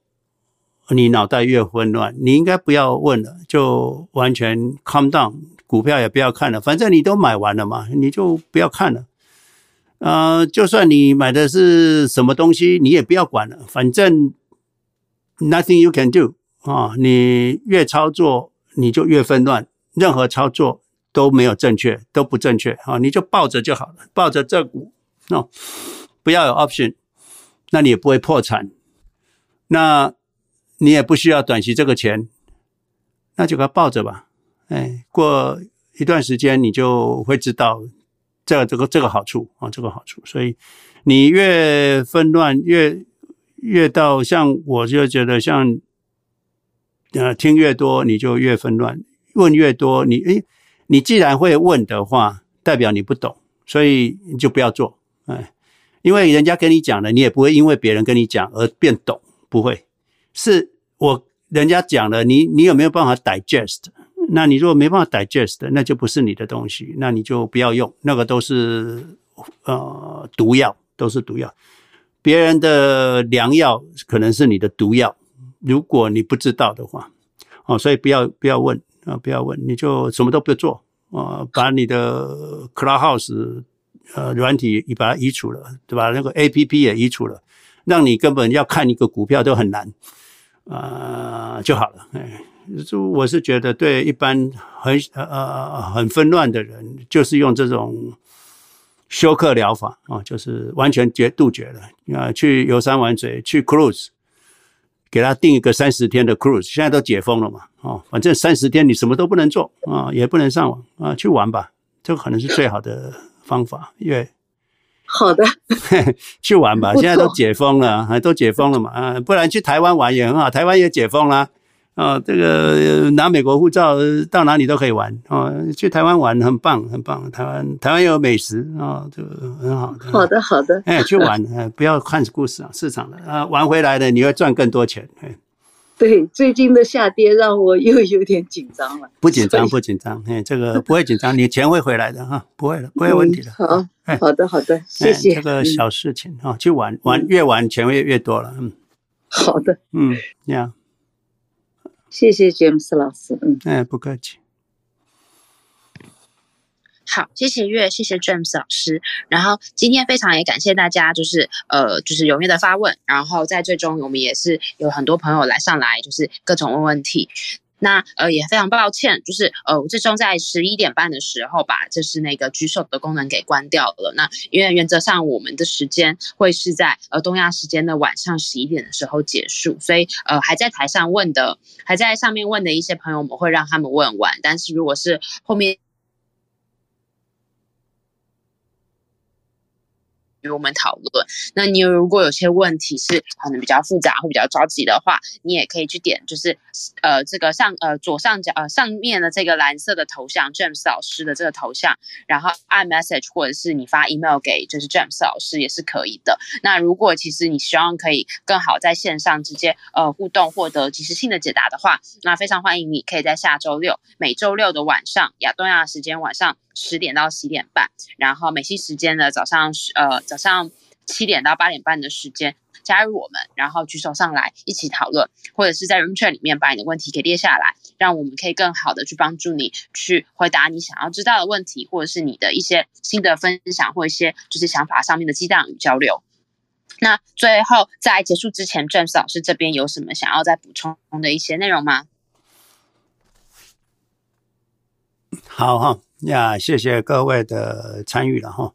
你脑袋越混乱。你应该不要问了，就完全 calm down。股票也不要看了，反正你都买完了嘛，你就不要看了。呃，就算你买的是什么东西，你也不要管了，反正 nothing you can do 啊。你越操作，你就越纷乱，任何操作都没有正确，都不正确啊。你就抱着就好了，抱着这股哦，不要有 option，那你也不会破产，那你也不需要短期这个钱，那就给它抱着吧。哎，过一段时间你就会知道这个这个这个好处啊，这个好处。所以你越纷乱，越越到像我就觉得像呃听越多你就越纷乱，问越多你哎，你既然会问的话，代表你不懂，所以你就不要做哎，因为人家跟你讲了，你也不会因为别人跟你讲而变懂，不会。是我人家讲了，你你有没有办法 digest？那你如果没办法 digest，那就不是你的东西，那你就不要用，那个都是呃毒药，都是毒药。别人的良药可能是你的毒药，如果你不知道的话，哦，所以不要不要问啊，不要问，你就什么都不做呃，把你的 Clubhouse 呃软体你把它移除了，对吧？那个 APP 也移除了，让你根本要看一个股票都很难，啊、就好了。哎，就我是觉得对一般很呃很纷乱的人，就是用这种休克疗法啊，就是完全绝杜绝了。啊，去游山玩水，去 cruise。给他定一个三十天的 cruise，现在都解封了嘛，哦，反正三十天你什么都不能做啊，也不能上网啊，去玩吧，这个可能是最好的方法，因为好的，去玩吧，现在都解封了，还都解封了嘛，啊，不然去台湾玩也很好，台湾也解封了。啊，这个拿美国护照到哪里都可以玩啊！去台湾玩很棒，很棒。台湾台湾有美食啊，这个很好。好的，好的。哎，去玩，哎，不要看故事啊，市场的啊，玩回来的你会赚更多钱。哎，对，最近的下跌让我又有点紧张了。不紧张，不紧张。哎，这个不会紧张，你钱会回来的哈，不会的，不会有问题的。好，好的，好的，谢谢。这个小事情啊，去玩玩，越玩钱会越多了。嗯，好的，嗯，这样。谢谢詹姆斯老师，嗯，哎，不客气。好，谢谢月，谢谢詹姆斯老师。然后今天非常也感谢大家，就是呃，就是踊跃的发问。然后在最终，我们也是有很多朋友来上来，就是各种问问题。那呃也非常抱歉，就是呃我最终在十一点半的时候把就是那个举手的功能给关掉了。那因为原则上我们的时间会是在呃东亚时间的晚上十一点的时候结束，所以呃还在台上问的，还在上面问的一些朋友，我们会让他们问完。但是如果是后面。与我们讨论。那你如果有些问题是可能比较复杂或比较着急的话，你也可以去点，就是呃这个上呃左上角呃上面的这个蓝色的头像，James 老师的这个头像，然后按 message 或者是你发 email 给就是 James 老师也是可以的。那如果其实你希望可以更好在线上直接呃互动获得及时性的解答的话，那非常欢迎你可以在下周六每周六的晚上亚东亚时间晚上十点到十一点半，然后美西时间的早上十呃早上七点到八点半的时间加入我们，然后举手上来一起讨论，或者是在 room chat 里面把你的问题给列下来，让我们可以更好的去帮助你去回答你想要知道的问题，或者是你的一些新的分享或一些就是想法上面的激荡与交流。那最后在结束之前，James 老师这边有什么想要再补充的一些内容吗？好哈呀，谢谢各位的参与了哈。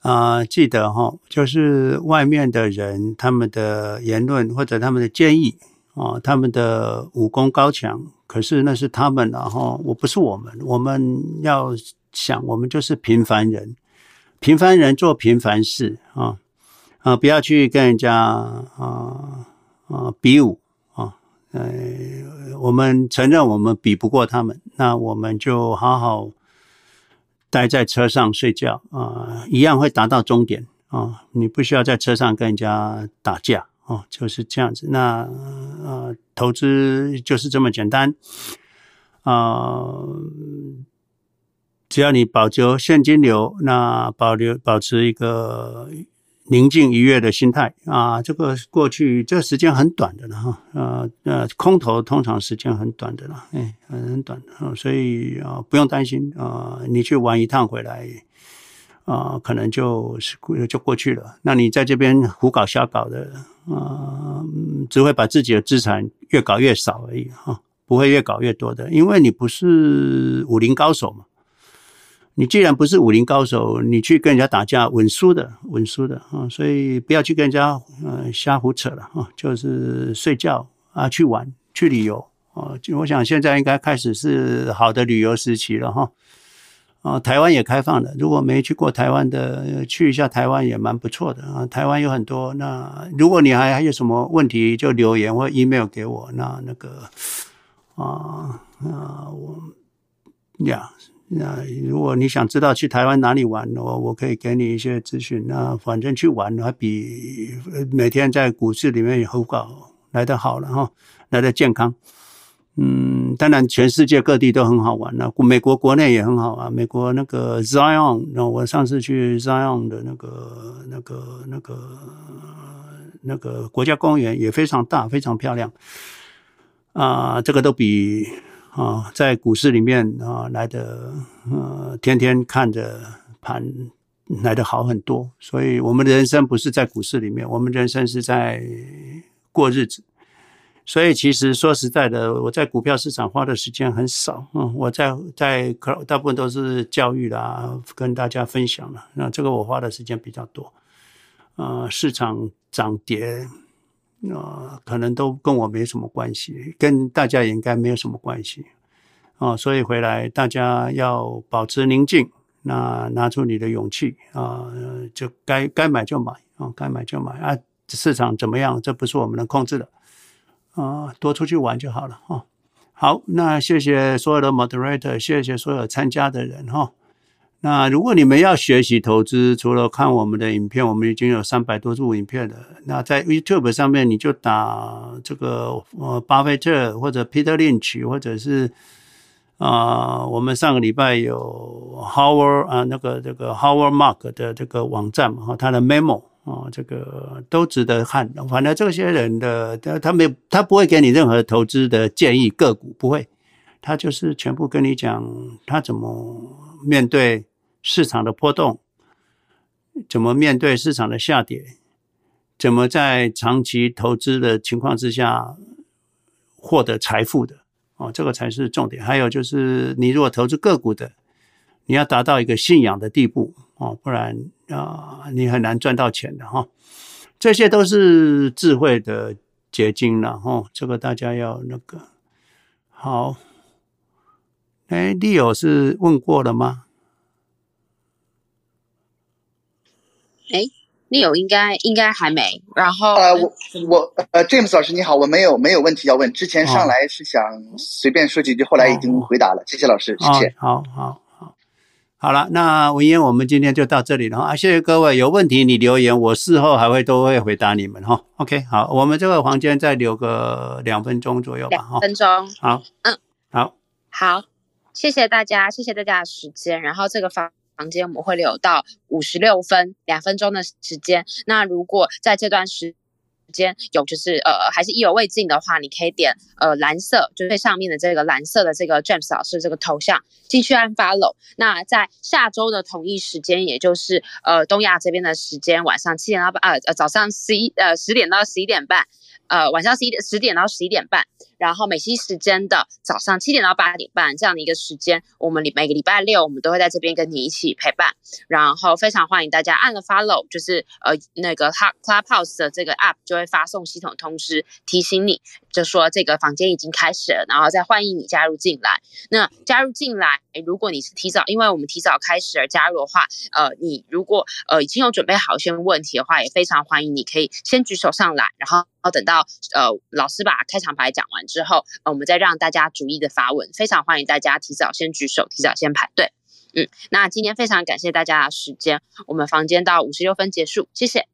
啊、记得哈，就是外面的人他们的言论或者他们的建议啊，他们的武功高强，可是那是他们然后我不是我们，我们要想，我们就是平凡人，平凡人做平凡事啊啊，不要去跟人家啊啊比武啊。呃，我们承认我们比不过他们，那我们就好好待在车上睡觉啊，一样会达到终点啊，你不需要在车上跟人家打架啊，就是这样子。那呃，投资就是这么简单啊，只要你保留现金流，那保留保持一个。宁静愉悦的心态啊，这个过去这个时间很短的了哈，呃呃，空头通常时间很短的了，哎，很短的，所以啊不用担心啊，你去玩一趟回来啊，可能就是就过去了。那你在这边胡搞瞎搞的啊，只会把自己的资产越搞越少而已哈，不会越搞越多的，因为你不是武林高手嘛。你既然不是武林高手，你去跟人家打架稳输的，稳输的啊！所以不要去跟人家呃瞎胡扯了啊！就是睡觉啊，去玩去旅游啊！就我想现在应该开始是好的旅游时期了哈！啊，台湾也开放了，如果没去过台湾的，去一下台湾也蛮不错的啊！台湾有很多，那如果你还还有什么问题，就留言或 email 给我，那那个啊啊我呀。那如果你想知道去台湾哪里玩，我我可以给你一些资讯。那反正去玩还比每天在股市里面胡搞来得好了哈，来得健康。嗯，当然全世界各地都很好玩了，美国国内也很好啊。美国那个 Zion，那我上次去 Zion 的那个那个那个那个国家公园也非常大，非常漂亮啊。这个都比。啊，在股市里面啊来的呃，天天看着盘来的好很多。所以，我们的人生不是在股市里面，我们人生是在过日子。所以，其实说实在的，我在股票市场花的时间很少。嗯，我在在大部分都是教育啦，跟大家分享了。那这个我花的时间比较多。呃，市场涨跌，呃，可能都跟我没什么关系，跟大家也应该没有什么关系。啊、所以回来大家要保持宁静，那拿出你的勇气啊、就该该买就买啊，该买就买啊。市场怎么样，这不是我们能控制的。啊，多出去玩就好了哈。好，那谢谢所有的 moderator，谢谢所有参加的人哈。那如果你们要学习投资，除了看我们的影片，我们已经有三百多部影片了。那在 YouTube 上面，你就打这个呃巴菲特或者 Peter Lynch，或者是啊、呃，我们上个礼拜有 Howard 啊那个这个 Howard Mark 的这个网站嘛，他的 memo。哦，这个都值得看。反正这些人的他他没他不会给你任何投资的建议，个股不会，他就是全部跟你讲他怎么面对市场的波动，怎么面对市场的下跌，怎么在长期投资的情况之下获得财富的。哦，这个才是重点。还有就是，你如果投资个股的，你要达到一个信仰的地步。哦，不然啊，你很难赚到钱的哈。这些都是智慧的结晶了哈。这个大家要那个好。哎，利友是问过了吗？哎，你有应该应该还没。然后呃，我我呃，James 老师你好，我没有没有问题要问。之前上来是想随便说几句，后来已经回答了。谢谢老师，谢谢。好好。好好了，那文嫣，我们今天就到这里了啊！谢谢各位，有问题你留言，我事后还会都会回答你们哈。OK，好，我们这个房间再留个两分钟左右吧。两分钟，好，嗯，好，好，谢谢大家，谢谢大家的时间。然后这个房房间我们会留到五十六分，两分钟的时间。那如果在这段时间有就是呃还是意犹未尽的话，你可以点呃蓝色，就最上面的这个蓝色的这个 James 老师这个头像进去按 follow。那在下周的同一时间，也就是呃东亚这边的时间，晚上七点到八呃呃早上十一呃十点到十一点半。呃，晚上十一点十点到十一点半，然后美西时间的早上七点到八点半这样的一个时间，我们礼每个礼拜六我们都会在这边跟你一起陪伴，然后非常欢迎大家按了 follow，就是呃那个 Clubhouse 的这个 app 就会发送系统通知提醒你，就说这个房间已经开始了，然后再欢迎你加入进来。那加入进来，如果你是提早，因为我们提早开始而加入的话，呃，你如果呃已经有准备好一些问题的话，也非常欢迎你可以先举手上来，然后等到呃老师把开场白讲完之后，我们再让大家逐一的发文。非常欢迎大家提早先举手，提早先排队。嗯，那今天非常感谢大家的时间，我们房间到五十六分结束，谢谢。